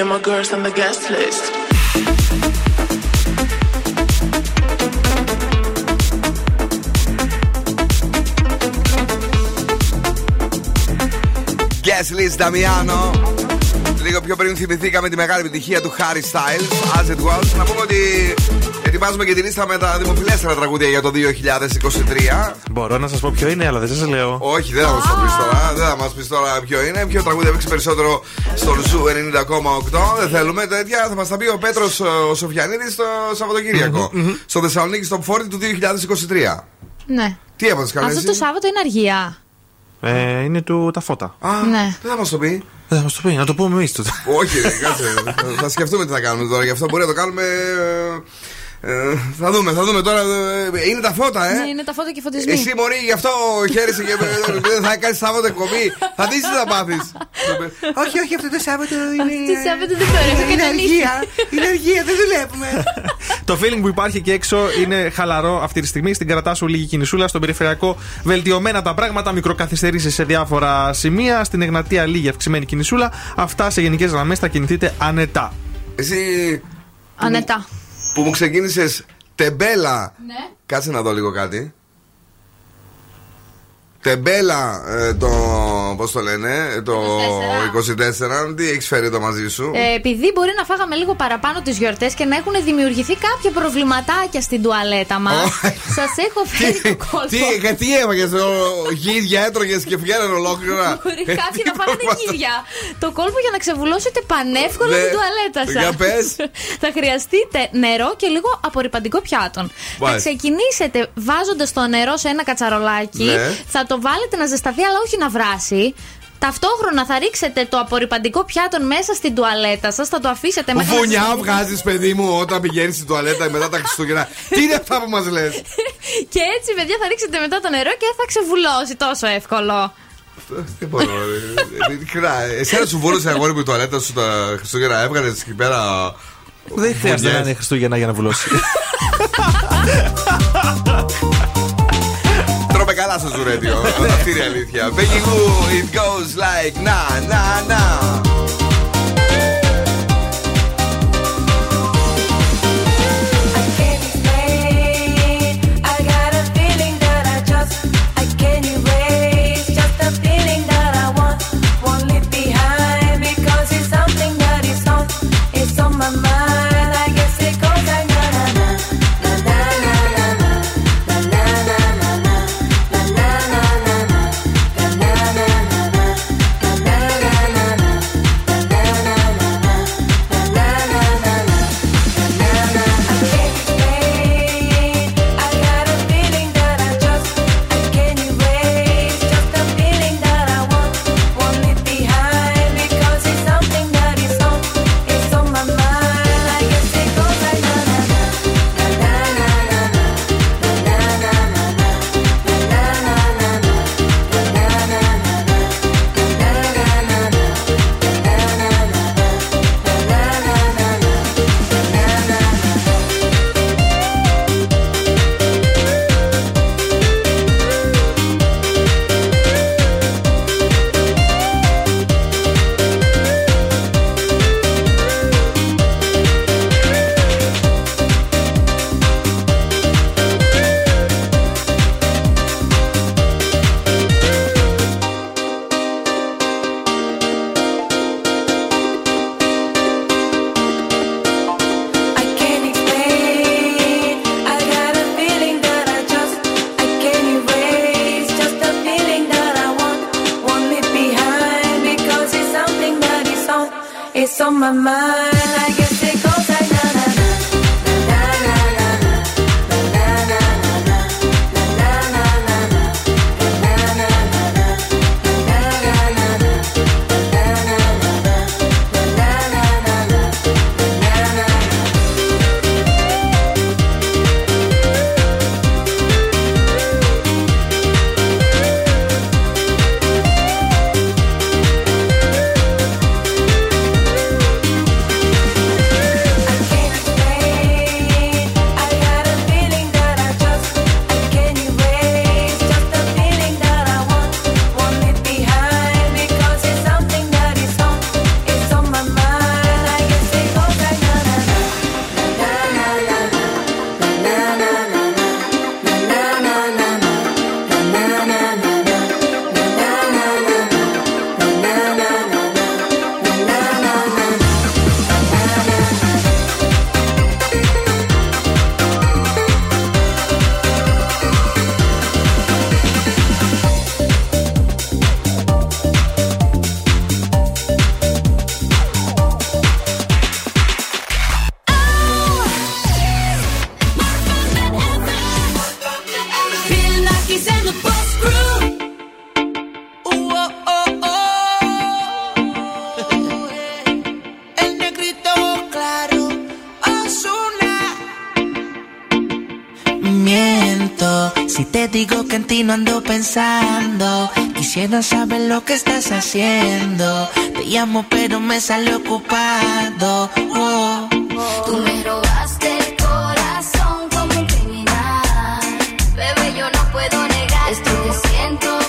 and my Λίγο πιο πριν θυμηθήκαμε τη μεγάλη επιτυχία του Harry Styles, As It Was. Να πούμε ότι ετοιμάζουμε και τη λίστα με τα δημοφιλέστερα τραγούδια για το 2023. Μπορώ να σας πω ποιο είναι, αλλά δεν σας λέω. Όχι, δεν θα μας πεις τώρα. Δεν θα μας πεις ποιο είναι. Ποιο τραγούδι έπαιξε περισσότερο στο Zoo 90,8. Δεν θέλουμε τέτοια. Θα μας τα πει ο Πέτρος ο Σοφιανίδης το σαββατοκυριακο Στο Θεσσαλονίκη Top 40 του 2023. Ναι. Τι έπαθε καλά, Αυτό εσύ; το Σάββατο είναι αργία. Ε, είναι του τα φώτα. Α, Ναι. δεν θα μας το πει; Δεν θα μας το πει, να το πούμε εμείς τότε. Όχι, ρε, κάτσε. θα σκεφτούμε τι θα κάνουμε τώρα. Γι' αυτό μπορεί να το κάνουμε. Ε, ε, θα δούμε, θα δούμε τώρα. ε, Είναι τα φώτα, ε. Ναι, είναι τα φώτα και φωτισμοί. Εσύ Μωρή, γι' αυτό χαίρεσαι και δεν θα κάνεις Σάββατο εκπομπή. Θα δεις τι θα πάθεις. όχι, όχι, αυτό το Σάββατο είναι. Τι Σάββατο δεν το έχω Είναι κανονίσει. αργία. Είναι αργία, δεν δουλεύουμε. Το feeling που υπάρχει εκεί έξω είναι χαλαρό αυτή τη στιγμή. Στην κρατά σου λίγη κινησούλα. Στον περιφερειακό βελτιωμένα τα πράγματα. Μικροκαθυστερήσεις σε διάφορα σημεία. Στην Εγνατία λίγη αυξημένη κινησούλα. Αυτά σε γενικές γραμμές θα κινηθείτε ανετά. Εσύ Ανετά. Που μου ξεκίνησες τεμπέλα. Ναι. Κάτσε να δω λίγο κάτι. Τεμπέλα ε, το. Πώς το λένε, το 24. Τι έχεις φέρει εδώ μαζί σου; Ε, επειδή μπορεί να φάγαμε λίγο παραπάνω τις γιορτές και να έχουν δημιουργηθεί κάποια προβληματάκια στην τουαλέτα μας. Σας έχω φέρει το κόλπο. Τι, ε, τι έμαγε, γίδια έτρωγες και βγαίνανε ολόκληρα; Μπορεί κάποιοι να φάγανε γύρια. Το κόλπο για να ξεβουλώσετε πανεύκολα Ναι. την τουαλέτα σας. Για πες. θα χρειαστείτε νερό και λίγο απορριπαντικό πιάτον. Θα Μάλιστα. ξεκινήσετε βάζοντας το νερό σε ένα κατσαρολάκι. Ναι. Θα το βάλετε να ζεσταθεί, αλλά όχι να βράσει. Ταυτόχρονα θα ρίξετε το απορριπαντικό πιάτον μέσα στην τουαλέτα σας, θα το αφήσετε μέχρι να Βουνιά ζεσταθεί. βγάζεις, παιδί μου, όταν πηγαίνεις στην τουαλέτα μετά τα Χριστούγεννα. Τι είναι αυτά που μας λες; Και έτσι, παιδιά, θα ρίξετε μετά το νερό και θα ξεβουλώσει τόσο εύκολο. Δεν μπορώ. ε, Ειλικρινά, εσένα σου βούλωσε αγόρι μου η τουαλέτα σου τα Χριστούγεννα, έβγαλες εκεί πέρα. Δεν χρειάζεται να είναι Χριστούγεννα για να βουλώσει. Τρώμε καλά στο ζουρέντιο. Αυτή είναι η αλήθεια. Begging you, it goes like na na na. pensando. Quisiera saber lo que estás haciendo. Te llamo, pero me sale ocupado. Oh. Tú me robaste el corazón como un criminal. Bebé, yo no puedo negar esto que siento.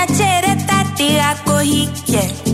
that chair, that, that, that, that, that, that,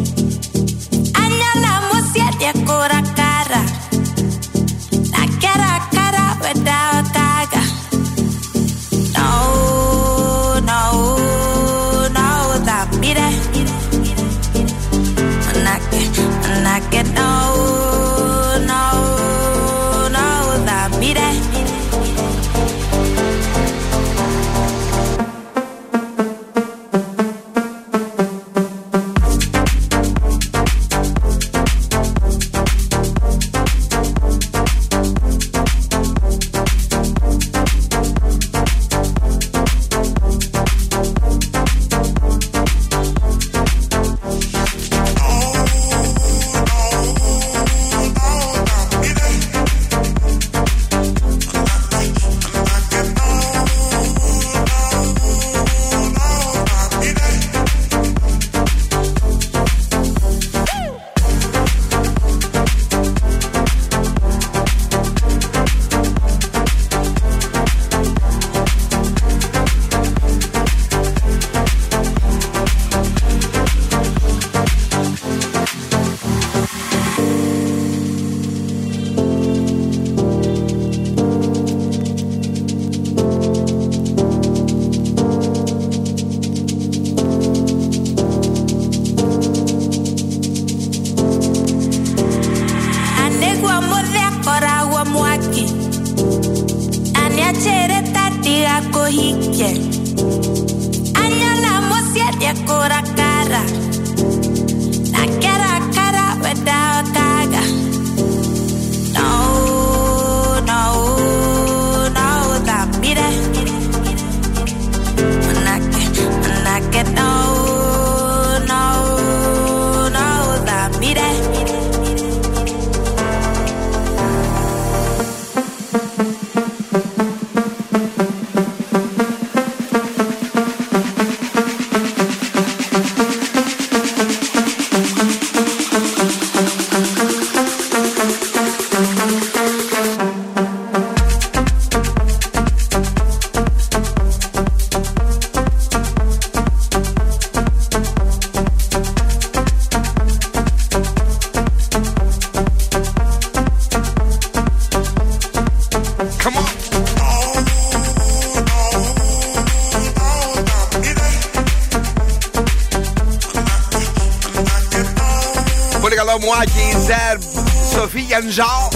Σοφή Γιαντζάο.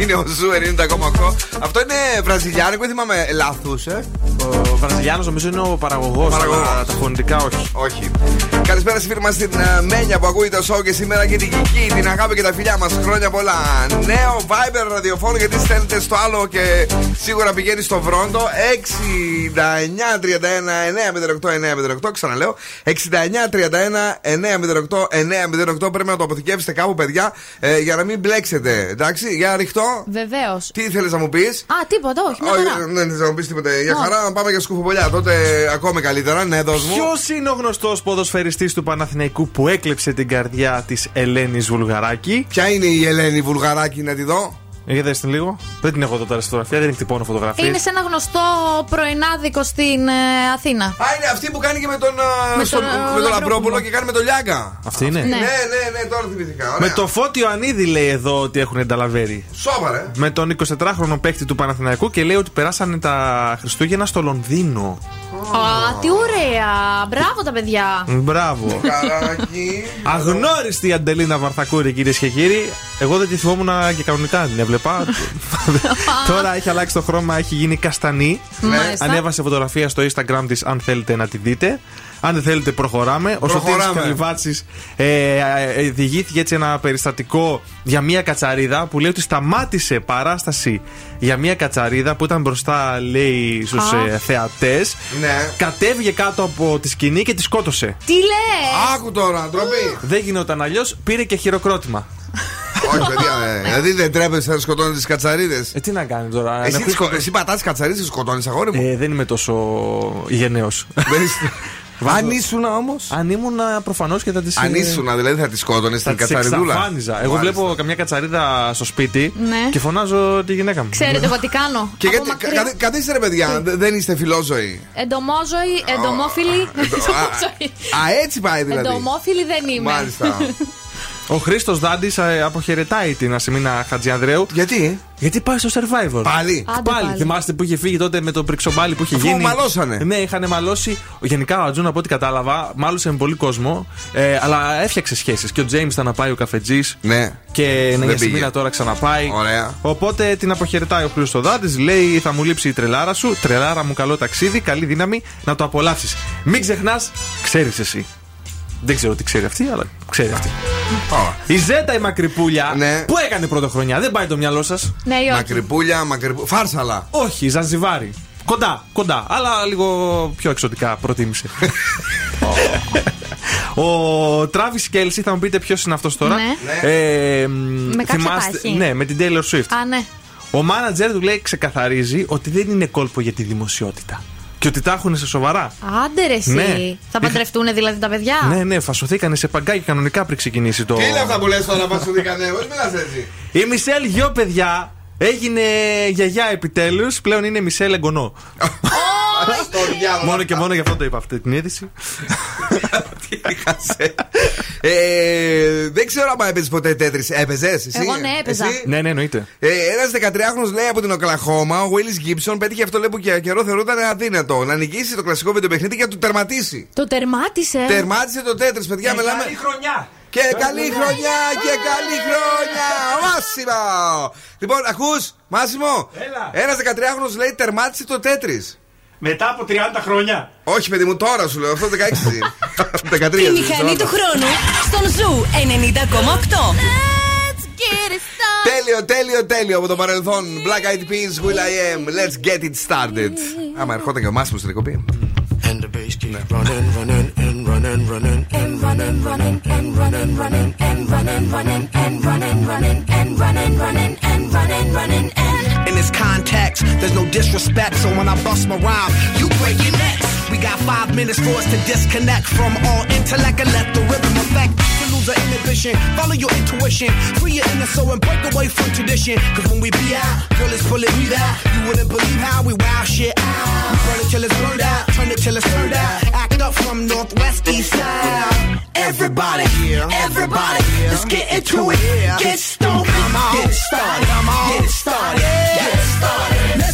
Είναι ο Zoo 90,8. Αυτό είναι βραζιλιάνικο, δεν θυμάμαι λάθος, ε; Ο Βραζιλιάνος νομίζω είναι ο παραγωγός. Παραγωγός. Αλλά τα φωνητικά όχι. Όχι. Καλησπέρα στη φίλη μας την ε, Μένια που ακούει το show και σήμερα και την Κική, την αγάπη και τα φιλιά μας. Χρόνια πολλά. Νέο Viber ραδιοφώνου γιατί στέλνετε στο άλλο και σίγουρα πηγαίνει στο Βρόντο. 69 31 908 908. Ξαναλέω. 69 31 908 908. Πρέπει να το αποθηκεύσετε κάπου, παιδιά, ε, για να μην μπλέξετε. Εντάξει, για ανοιχτό. Βεβαίως. Τι ήθελε να μου πεις; Α, τίποτα, όχι. Μια Όχι, χαρά. δεν θα μου πεις τίποτα. Για Όχι. χαρά να πάμε για σκουφοπολιά. Τότε ακόμη καλύτερα. Ναι, δώσ' μου. Ποιος είναι ο γνωστός ποδοσφαιριστής του Παναθηναϊκού που έκλεψε την καρδιά της Ελένης Βουλγαράκη; Ποια είναι η Ελένη Βουλγαράκη, να τη δω. Για δες την λίγο; Δεν την έχω εδώ τώρα στη φωτογραφία, δεν εκτυπώνω φωτογραφίες. Είναι σε ένα γνωστό πρωινάδικο στην ε, Αθήνα. Α, είναι αυτή που κάνει και με τον, α, Με στον- τον, α, με τον Λαμπρόπουλο. Λαμπρόπουλο και κάνει με τον Λιάγκα. Αυτή είναι; Ναι, ναι, ναι, τώρα θυμηθήκα. Ωραία. Με το Φώτιο Ανίδη λέει εδώ ότι έχουν ενταλαβέρει. Σόβαρε. Με τον 24χρονο παίκτη του Παναθηναϊκού και λέει ότι περάσανε τα Χριστούγεννα στο Λονδίνο. Α, τι ωραία! Μπράβο τα παιδιά! Μπράβο. Καράκι. Αγνώριστη η Αντελίνα Βαρθακούρη, κυρίες και κύριοι. Εγώ δεν τη θυμόμουν και κανονικά την έβλεπα. Τώρα έχει αλλάξει το χρώμα, έχει γίνει καστανή. Μάλιστα. Ανέβασε φωτογραφία στο Instagram της, αν θέλετε να τη δείτε. Αν δεν θέλετε, προχωράμε. Ο Σωτήρης Προχωράμε. Καλυβάτσης ε, ε, ε, διηγήθηκε έτσι ένα περιστατικό για μια κατσαρίδα που λέει ότι σταμάτησε παράσταση για μια κατσαρίδα που ήταν μπροστά, λέει, στους Α. ε, θεατές. Ναι. Κατέβηκε κάτω από τη σκηνή και τη σκότωσε. Τι λες! Άκου τώρα, ντροπή. Δεν γινόταν αλλιώς, πήρε και χειροκρότημα. Όχι, παιδιά, ε, δηλαδή δεν τρέπεσαι να σκοτώνεις τις κατσαρίδες. Ε, τι να κάνει τώρα. Εσύ, να τις πεις- σκο- εσύ πατάς τι κατσαρίδες και σκοτώνεις, αγόρι μου; Ε, δεν είμαι τόσο γενναίο. Δεν είσαι- Αν ήσουν όμω. Αν ήμουν προφανώς και θα τι. Αν ήσουν, δηλαδή θα τη σκότωνες Θα την τις κατσαριδούλα. εξαφάνιζα. Εγώ Μάλιστα. βλέπω καμιά κατσαρίδα στο σπίτι Ναι. και φωνάζω τη γυναίκα μου. Ξέρετε εγώ τι κάνω. Και Από γιατί, μακριά. κα- κα- καθίστε ρε παιδιά, δε- δεν είστε φιλόζωοι. Εντομόζωη, εντομόφιλη. Εντομόζωη. Α, έτσι πάει δηλαδή. Εντομόφιλη δεν είμαι. Μάλιστα. Ο Χρήστος Δάντης αποχαιρετάει την Ασημίνα Χατζιανδρέου. Γιατί; Γιατί πάει στο survivor. Πάλι; Άντε Πάλι. πάλι. Θυμάστε που είχε φύγει τότε με το πριξομπάλι που είχε Αφού γίνει; μαλώσανε. Ναι, είχαν μαλώσει. Γενικά ο Ατζούν από ό,τι κατάλαβα, μάλωσε με πολύ κόσμο. Ε, αλλά έφτιαξε σχέσεις. Και ο Τζέιμς ήταν να πάει ο καφετζής. Ναι. Και Δεν η πήγε. Ασημίνα τώρα ξαναπάει. Ωραία. Οπότε την αποχαιρετάει ο Χρήστος Δάντης. Λέει: Θα μου λείψει η τρελάρα σου. Τρελάρα μου, καλό ταξίδι. Καλή δύναμη να το απολαύσεις. Μην ξεχνάς, ξέρεις εσύ. Δεν ξέρω τι ξέρει αυτή, αλλά ξέρει αυτή. Ω. Η Ζέτα η Μακρυπούλια Ναι. που έκανε πρωτοχρονιά. Δεν πάει το μυαλό σας; Ναι, ή όχι. Μακρυπούλια, μακρυπούλια. Φάρσαλα. Όχι, Ζανζιβάρι. Κοντά, κοντά. Αλλά λίγο πιο εξωτικά προτίμησε. Ο Τράβι Κέλσι, θα μου πείτε ποιος είναι αυτός τώρα. Ναι. Ε, Με κάποια πάχη. Ναι, με την Taylor Swift. Α, ναι. Ο μάνατζερ του λέει ξεκαθαρίζει ότι δεν είναι κόλπο για τη δημοσιότητα. Και ότι τα έχουν σε σοβαρά. Άντε ρε εσύ. Ναι. Θα παντρευτούν δηλαδή τα παιδιά. Ναι, ναι, φασωθήκανε σε παγκάκι κανονικά πριν ξεκινήσει το. Τι είναι αυτά που λες τώρα, μα σου δίκανε, όχι μιλάς έτσι; Η Μισελ Γιο, παιδιά, έγινε γιαγιά επιτέλους. Πλέον είναι Μισελ Εγκονό. Στο διάλογο. μόνο και μόνο γι' αυτό το είπα αυτή την είδηση. Τι είχασε. Ε, Δεν ξέρω αν έπαιζες ποτέ τέτρι. Έπαιζες, εσύ; Εγώ ναι, έπαιζα. Εσύ; ναι, ναι, εννοείται. Ε, Ένας 13χρονο λέει από την Οκλαχώμα, ο Willis Gibson, πέτυχε αυτό λέει, που και καιρό θεωρούταν αδύνατο. Να νικήσει το κλασικό βιντεοπαιχνίδι και να του τερματίσει. Το τερμάτισε. Τερμάτισε το τέτρι, παιδιά, μιλάμε. χρονιά! Και καλή χρονιά και καλή χρόνια! Μάσιμο! Λοιπόν, ακούς, Μάσιμο! Έλα. Ένας 13χρονος λέει τερμάτισε το Tetris. Μετά από 30 χρόνια. Όχι, παιδί μου, τώρα σου λέω. Αυτό 16. 13. Τη μηχανή του χρόνου στον Zoo 90,8. Τέλειο, τέλειο, τέλειο από το παρελθόν. Black Eyed Peas, will.i.am. Let's get it started. Άμα ερχόταν και ο Μάσιμος στην εκπομπή. And the bass keeps running, running, and running, running, and running, running, and running, running, and running, running, and running, running, and running, running, and running, running, and. In this context, there's no disrespect, so when I bust my rhyme, you break your necks. We got five minutes for us to disconnect from all intellect and let the rhythm affect. Lose the inhibition, follow your intuition, free your inner soul and break away from tradition. Cause when we be out, girl, it's pulling me out. You wouldn't believe how we wow shit out. We burn it till it's burned out, turn it till it's turned out. Act up from northwest east side. Everybody, everybody, let's get into it. Get stoned, get started, get it started, get it started. Get it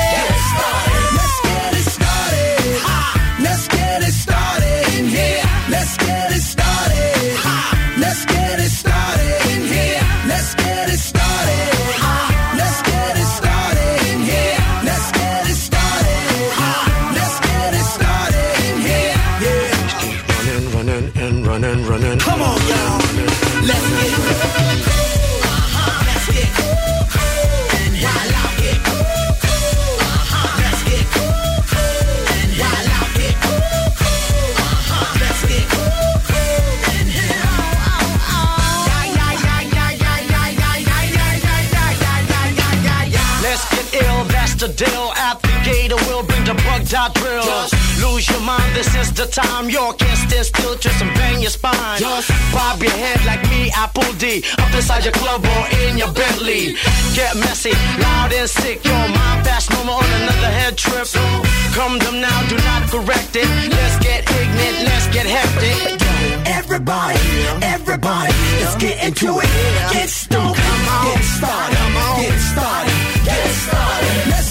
Bring the bug dot drill. Lose your mind, this is the time. You can't stand still, twist and bang your spine. Just Bob your head like me, Apple D. Up inside your club or in your Bentley. Get messy, loud and sick. Your mind fast, no more on another head trip. Come them now, do not correct it. Let's get ignorant, let's get hectic. Everybody, everybody, let's get into it. Get stoned, get started, get started, get started. Let's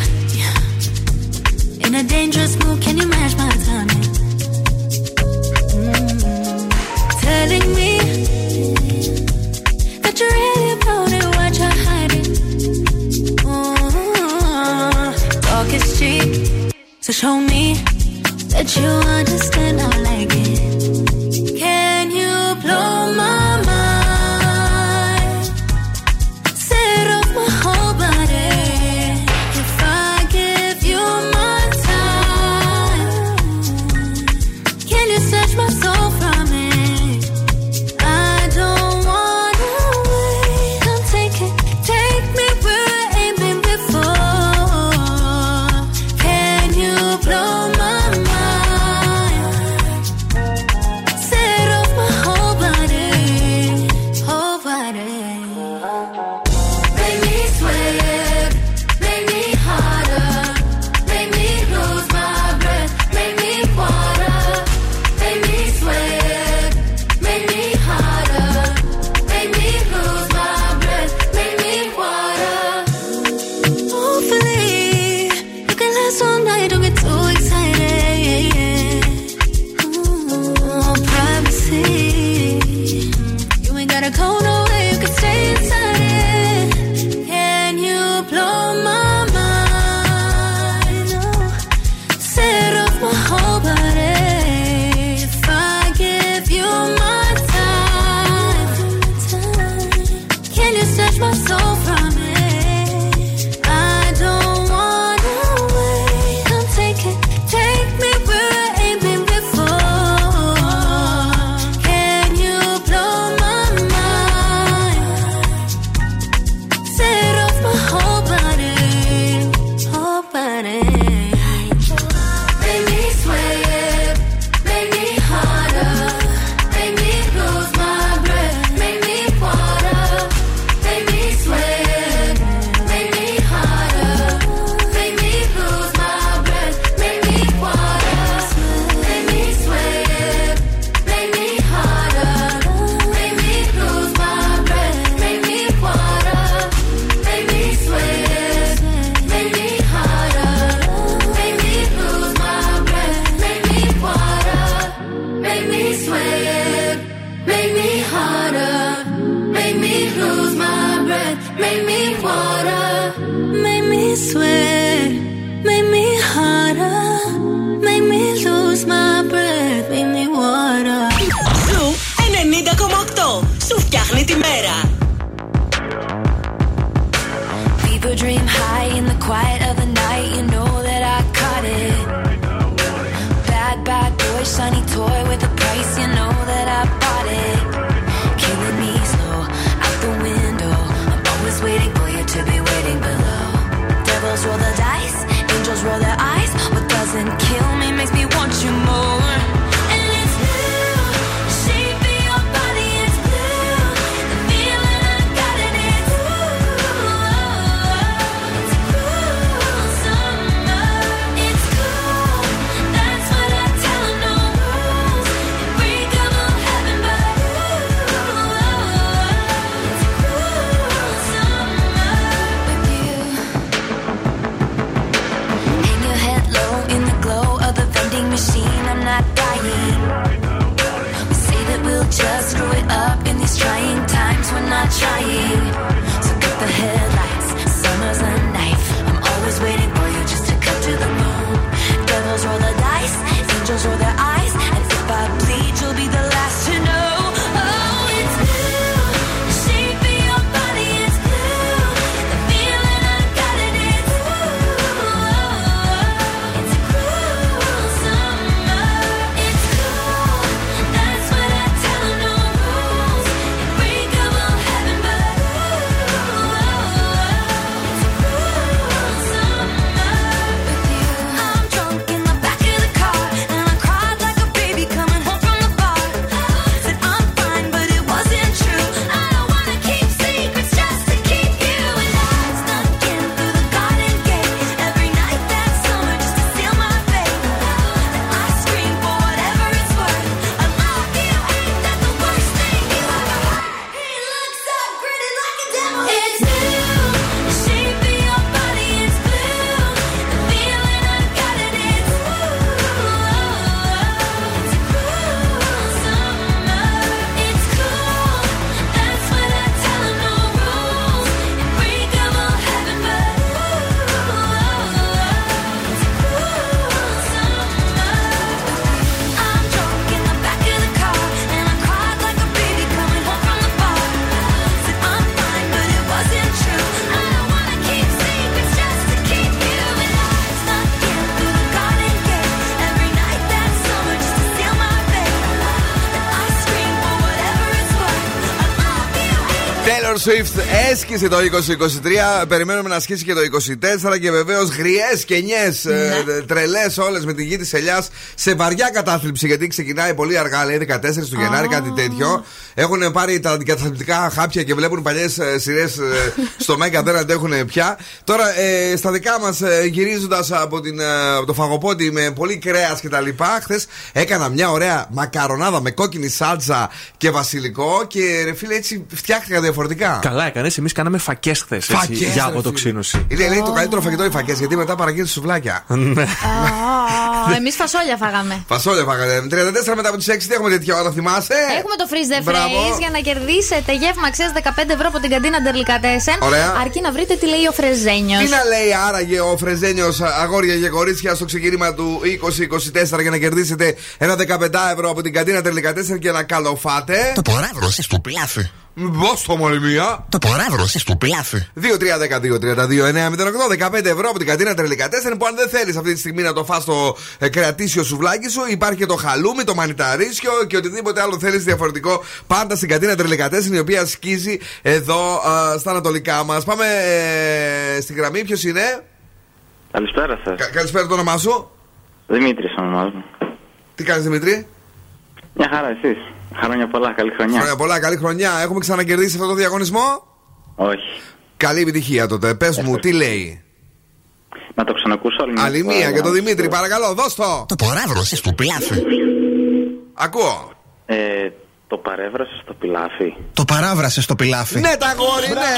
in a dangerous mood. Can you match my timing? Mm. Telling me that you're really about it, what you're hiding. Mm. Talk is cheap, so show me that you understand. I like it. Boy with the trying Swift έσκησε το 2023. Περιμένουμε να ασκήσει και το 24. Και βεβαίως γριές και νιές, ε, ναι. τρελές όλες με τη γη της ελιάς σε βαριά κατάθλιψη. Γιατί ξεκινάει πολύ αργά, λέει 14 του Γενάρη, oh. κάτι τέτοιο. Έχουν πάρει τα αντικαταθλιπτικά χάπια και βλέπουν παλιές ε, σειρές ε, στο Μέγκα, δεν αντέχουν πια. Τώρα ε, στα δικά μας, ε, γυρίζοντας από, από το φαγοπότη με πολύ κρέας κτλ. Χθες έκανα μια ωραία μακαρονάδα με κόκκινη σάλτσα και βασιλικό. Και ρε φίλε, έτσι φτιάχτηκα διαφορετικά. Καλά έκανες, εμείς κάναμε φακές χθες Φακές, για ρε φίλε. αποτοξίνωση. Είναι λέει το καλύτερο φαγητό οι φακές γιατί μετά παραγγείλει σουβλάκια. Ναι. Εμείς φασόλια φάγαμε. Φασόλια φάγανε. 34 μετά από τις 6 τι έχουμε τέτοια ώρα, θυμάσαι; Έχουμε το freeze the Μπράβο. phrase για να κερδίσετε γεύμα αξίας 15 ευρώ από την καντίνα Ντερλικατέσεν. Ωραία. Αρκεί να βρείτε τι λέει ο Φρεζένιος. Τι να λέει άραγε ο Φρεζένιος αγόρια και κορίτσια στο ξεκίνημα του 2024 για να κερδίσετε ένα 15 ευρώ από την καντίνα Τερλικατέσσερα και να καλοφάτε. Το ποράβρωσε στο πλάφι. Πώ το μόλι μία. Το ποράβρωσε στο πλάφι. 2-3-12-32-9-08 15 ευρώ από την καντίνα Τερλικατέσσερα που αν δεν θέλεις αυτή τη στιγμή να το φας στο ε, κρεατήσιο σουβλάκι σου, υπάρχει και το χαλούμι, το μανιταρίσιο και οτιδήποτε άλλο θέλεις διαφορετικό πάντα στην καντίνα Τερλικατέσσερα η οποία σκίζει εδώ α, στα ανατολικά μας. Πάμε ε, στη γραμμή, ποιος είναι; Καλησπέρα σας. Κα- καλησπέρα το όνομά σου; Δημήτρης ονομάζομαι. Τι κάνεις Δημητρή. Μια χαρά, εσείς. Χρόνια πολλά, καλή χρονιά. Χρόνια πολλά, καλή χρονιά. Έχουμε ξανακερδίσει αυτό το διαγωνισμό; Όχι. Καλή επιτυχία τότε. Πες μου, τι λέει; Να το ξανακούσω άλλη μια Άλλη φορά, μία για για να τον σου Δημήτρη, πω. παρακαλώ, δώσ' το. Το ποράβρωσε στο πλάφι. Ακούω. Ε, το παρέβρασε στο πιλάφι. Το παράβρασες στο πιλάφι. Ναι, τα γόρι, ναι.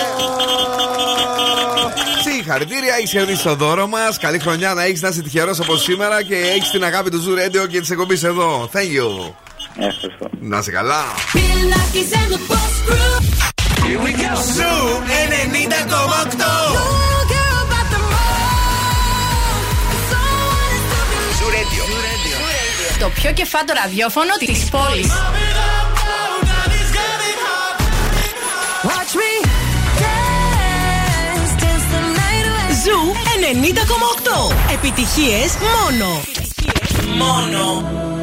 Συγχαρητήρια, έχει κερδίσει το δώρο μας. Καλή χρονιά να έχεις να είσαι τυχερός από σήμερα και έχεις την αγάπη του Zoo Radio και της εκπομπής εδώ. Thank you. Ε, Να σε καλά. Το πιο κεφάτο ραδιόφωνο της πόλης. Ζου 90,8 Επιτυχίες μόνο. Επιτυχίες μόνο.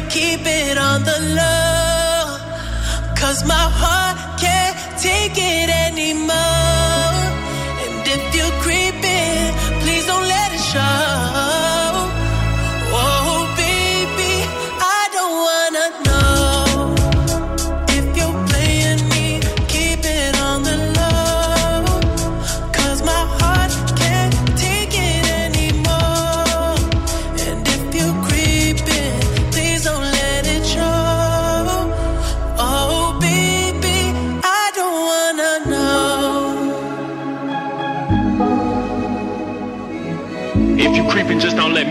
Keep it on the low. Cause my heart can't take it anymore. And if you're creeping, please don't let it show.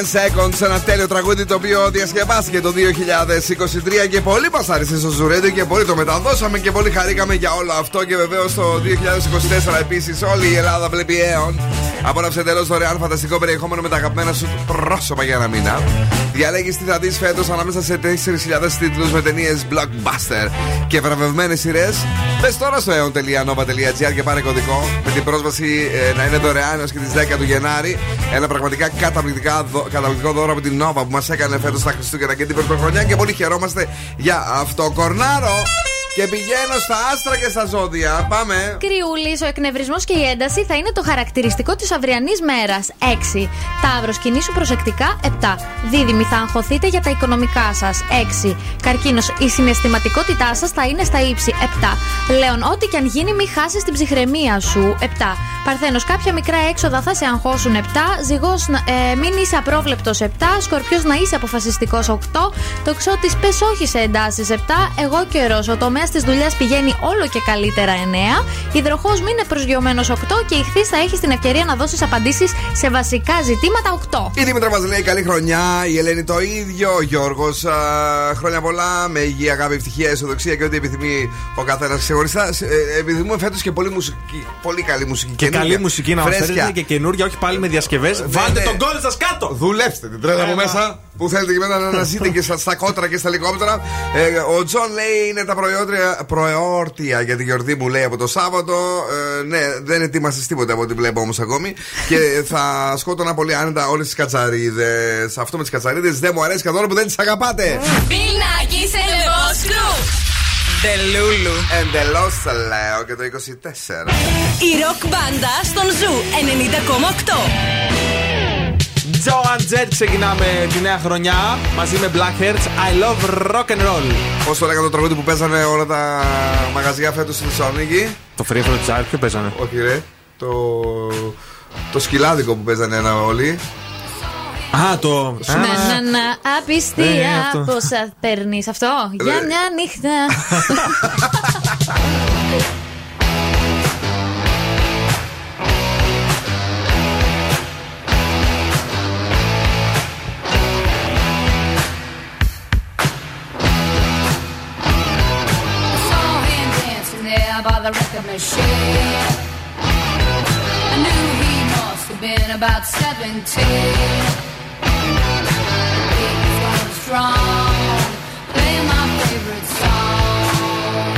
Seconds, ένα τέλειο τραγούδι το οποίο διασκευάστηκε το 2023 και πολύ μας άρεσε στο Ζουρέντο και πολύ το μεταδώσαμε και πολύ χαρήκαμε για όλο αυτό. Και βεβαίως το 2024 επίσης όλη η Ελλάδα βλέπει αίων. Απόλαυσε τέλος δωρεάν φανταστικό περιεχόμενο με τα αγαπημένα σου πρόσωπα για ένα μήνα. Διαλέγεις τι θα δεις φέτος ανάμεσα σε 4.000 τίτλους με ταινίες blockbuster και βραβευμένες σειρές. Μπες τώρα στο aeon.nova.gr και πάρε κωδικό με την πρόσβαση ε, να είναι δωρεάν έως και τις 10 του Γενάρη. Ένα πραγματικά καταπληκτικά, καταπληκτικό δώρο από την Νόβα που μας έκανε φέτος τα Χριστούγεννα και την Πρωτοχρονιά και πολύ χαιρόμαστε για αυτό. Κορνάρο! Και πηγαίνω στα άστρα και στα ζώδια. Πάμε. Κριούλή, ο εκνευρισμός και η ένταση θα είναι το χαρακτηριστικό της αυριανής μέρας. 6. Ταύρος, κινήσου προσεκτικά. 7. Δίδυμη, θα αγχωθείτε για τα οικονομικά σας. 6. Καρκίνος, η συναισθηματικότητά σας θα είναι στα ύψη. 7. Λέων, ό,τι και αν γίνει, μην χάσεις την ψυχραιμία σου. 7. Παρθένος, κάποια μικρά έξοδα θα σε αγχώσουν 7. Ζυγός, ε, μην είσαι απρόβλεπτος 7. Σκορπιός, να είσαι αποφασιστικός 8. Τοξότη, πες όχι σε εντάσεις 7. Εγώ καιρό. Ο τομέας της δουλειάς πηγαίνει όλο και καλύτερα 9. Υδροχός, μην είναι προσγειωμένος 8. Και ηχθείς θα έχεις την ευκαιρία να δώσεις απαντήσεις σε βασικά ζητήματα 8. Η Δήμητρα μας λέει καλή χρονιά. Η Ελένη το ίδιο. Ο Γιώργος, χρόνια πολλά. Με υγεία, αγάπη, ευτυχία, αισιοδοξία και ό,τι επιθυμεί ο καθένας ξεχωριστά. Ε, επιθυμούμε φέτος και πολύ, μουσική, πολύ καλή μουσική. Και καλή μουσική να μας φέρετε και καινούργια, όχι πάλι με διασκευές. Ε, Βάλτε ναι. τον κόλλο σας κάτω! Δουλέψτε την τρέλα από μέσα που θέλετε και μετά να αναζείτε και στα, στα κότρα και στα ελικόπτερα. Ε, ο Τζον λέει είναι τα προεόρτια για τη γιορτή μου, λέει από το Σάββατο. Ε, ναι, δεν ετοίμασες τίποτα από ό,τι βλέπω όμως ακόμη. και θα σκότωνα πολύ άνετα όλες τις κατσαρίδες. Αυτό με τις κατσαρίδες δεν μου αρέσει καθόλου που δεν τις αγαπάτε. Πινάκι σε Τελούλου. Εντελώς θα λέω και το 24. Η ροκ μπάντα στον Zoo 90,8. Joan Jett ξεκινάμε τη νέα χρονιά μαζί με Blackhearts I love rock and roll. Πώς το το τραγούδι που παίζανε όλα τα μαγαζιά φέτος στη Θεσσαλονίκη; Το φρύφρο της που ποιο παίζανε. Όχι, ρε. Το, το σκυλάδικο που παίζανε ένα όλοι. Α, το. Να, να, να, απιστία. Ναι, Πόσα παίρνεις αυτό; ε, Για μια νύχτα. the record machine. I knew he must have been about 17. He was strong, playing my favorite song.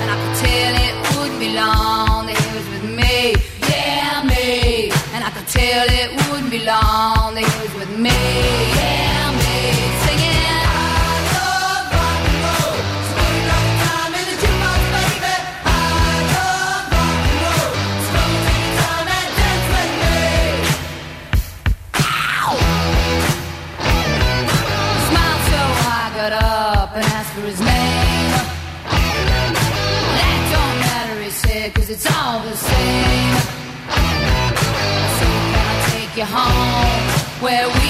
And I could tell it wouldn't be long that he was with me, yeah, me. And I could tell it wouldn't be long that he was with me. where we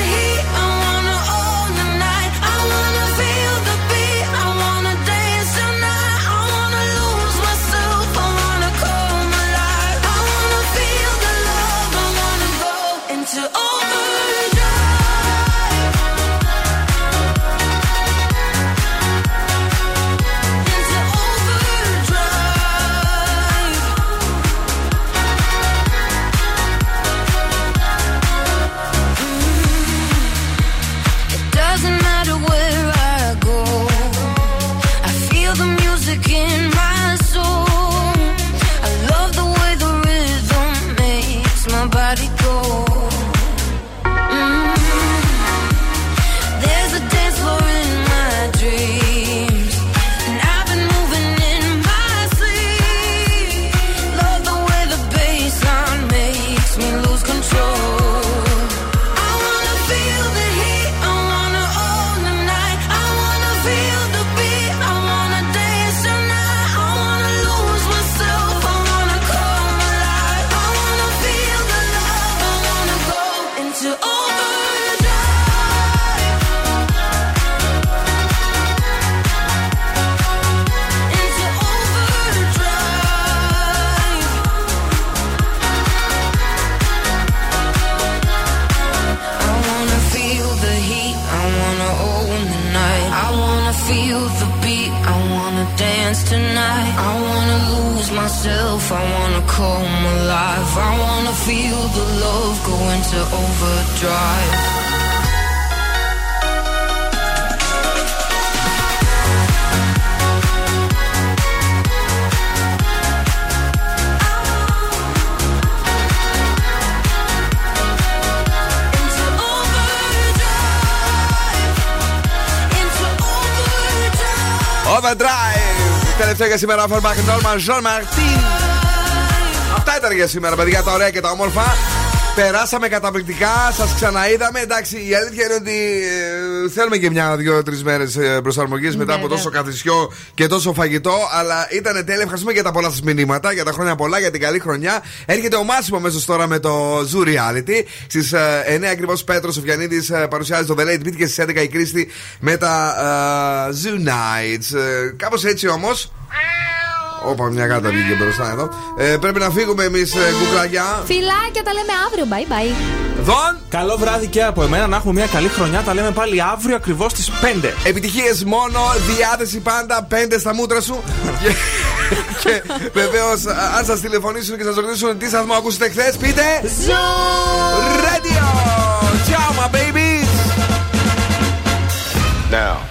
αυτά για σήμερα. Φορμπακ Νόρμαν Ζων Μαρτίν. Αυτά ήταν για σήμερα, παιδιά, τα ωραία και τα όμορφα. Περάσαμε καταπληκτικά, σας ξαναείδαμε. Εντάξει, η αλήθεια είναι ότι ε, θέλουμε και μια, δύο, τρεις μέρες ε, προσαρμογής ναι, μετά από ναι. τόσο καθισιό και τόσο φαγητό. Αλλά ήταν τέλεια. Ευχαριστούμε για τα πολλά σας μηνύματα, για τα χρόνια πολλά, για την καλή χρονιά. Έρχεται ο Μάσιμο μέσα τώρα με το Zoo Reality. Στις ε, 9 ακριβώς Πέτρος Σοφιανίδη ε, παρουσιάζει το The Late Beat και στις 11 η Κρίστη με τα ε, Zoo Nights. Κάπως έτσι όμως. Όπα, μια γάτα βγήκε μπροστά εδώ. Ε, πρέπει να φύγουμε εμείς, κουκλαγιά. Φιλάκια, τα λέμε αύριο. Bye bye. Δον! Καλό βράδυ και από εμένα να έχουμε μια καλή χρονιά. Τα λέμε πάλι αύριο ακριβώς στις 5. Επιτυχίες μόνο, διάθεση πάντα, πέντε στα μούτρα σου. και και βεβαίως, αν σας τηλεφωνήσουν και σας ρωτήσουν τι σταθμό ακούσατε χθες, πείτε. Radio! Ciao, my babies! Now,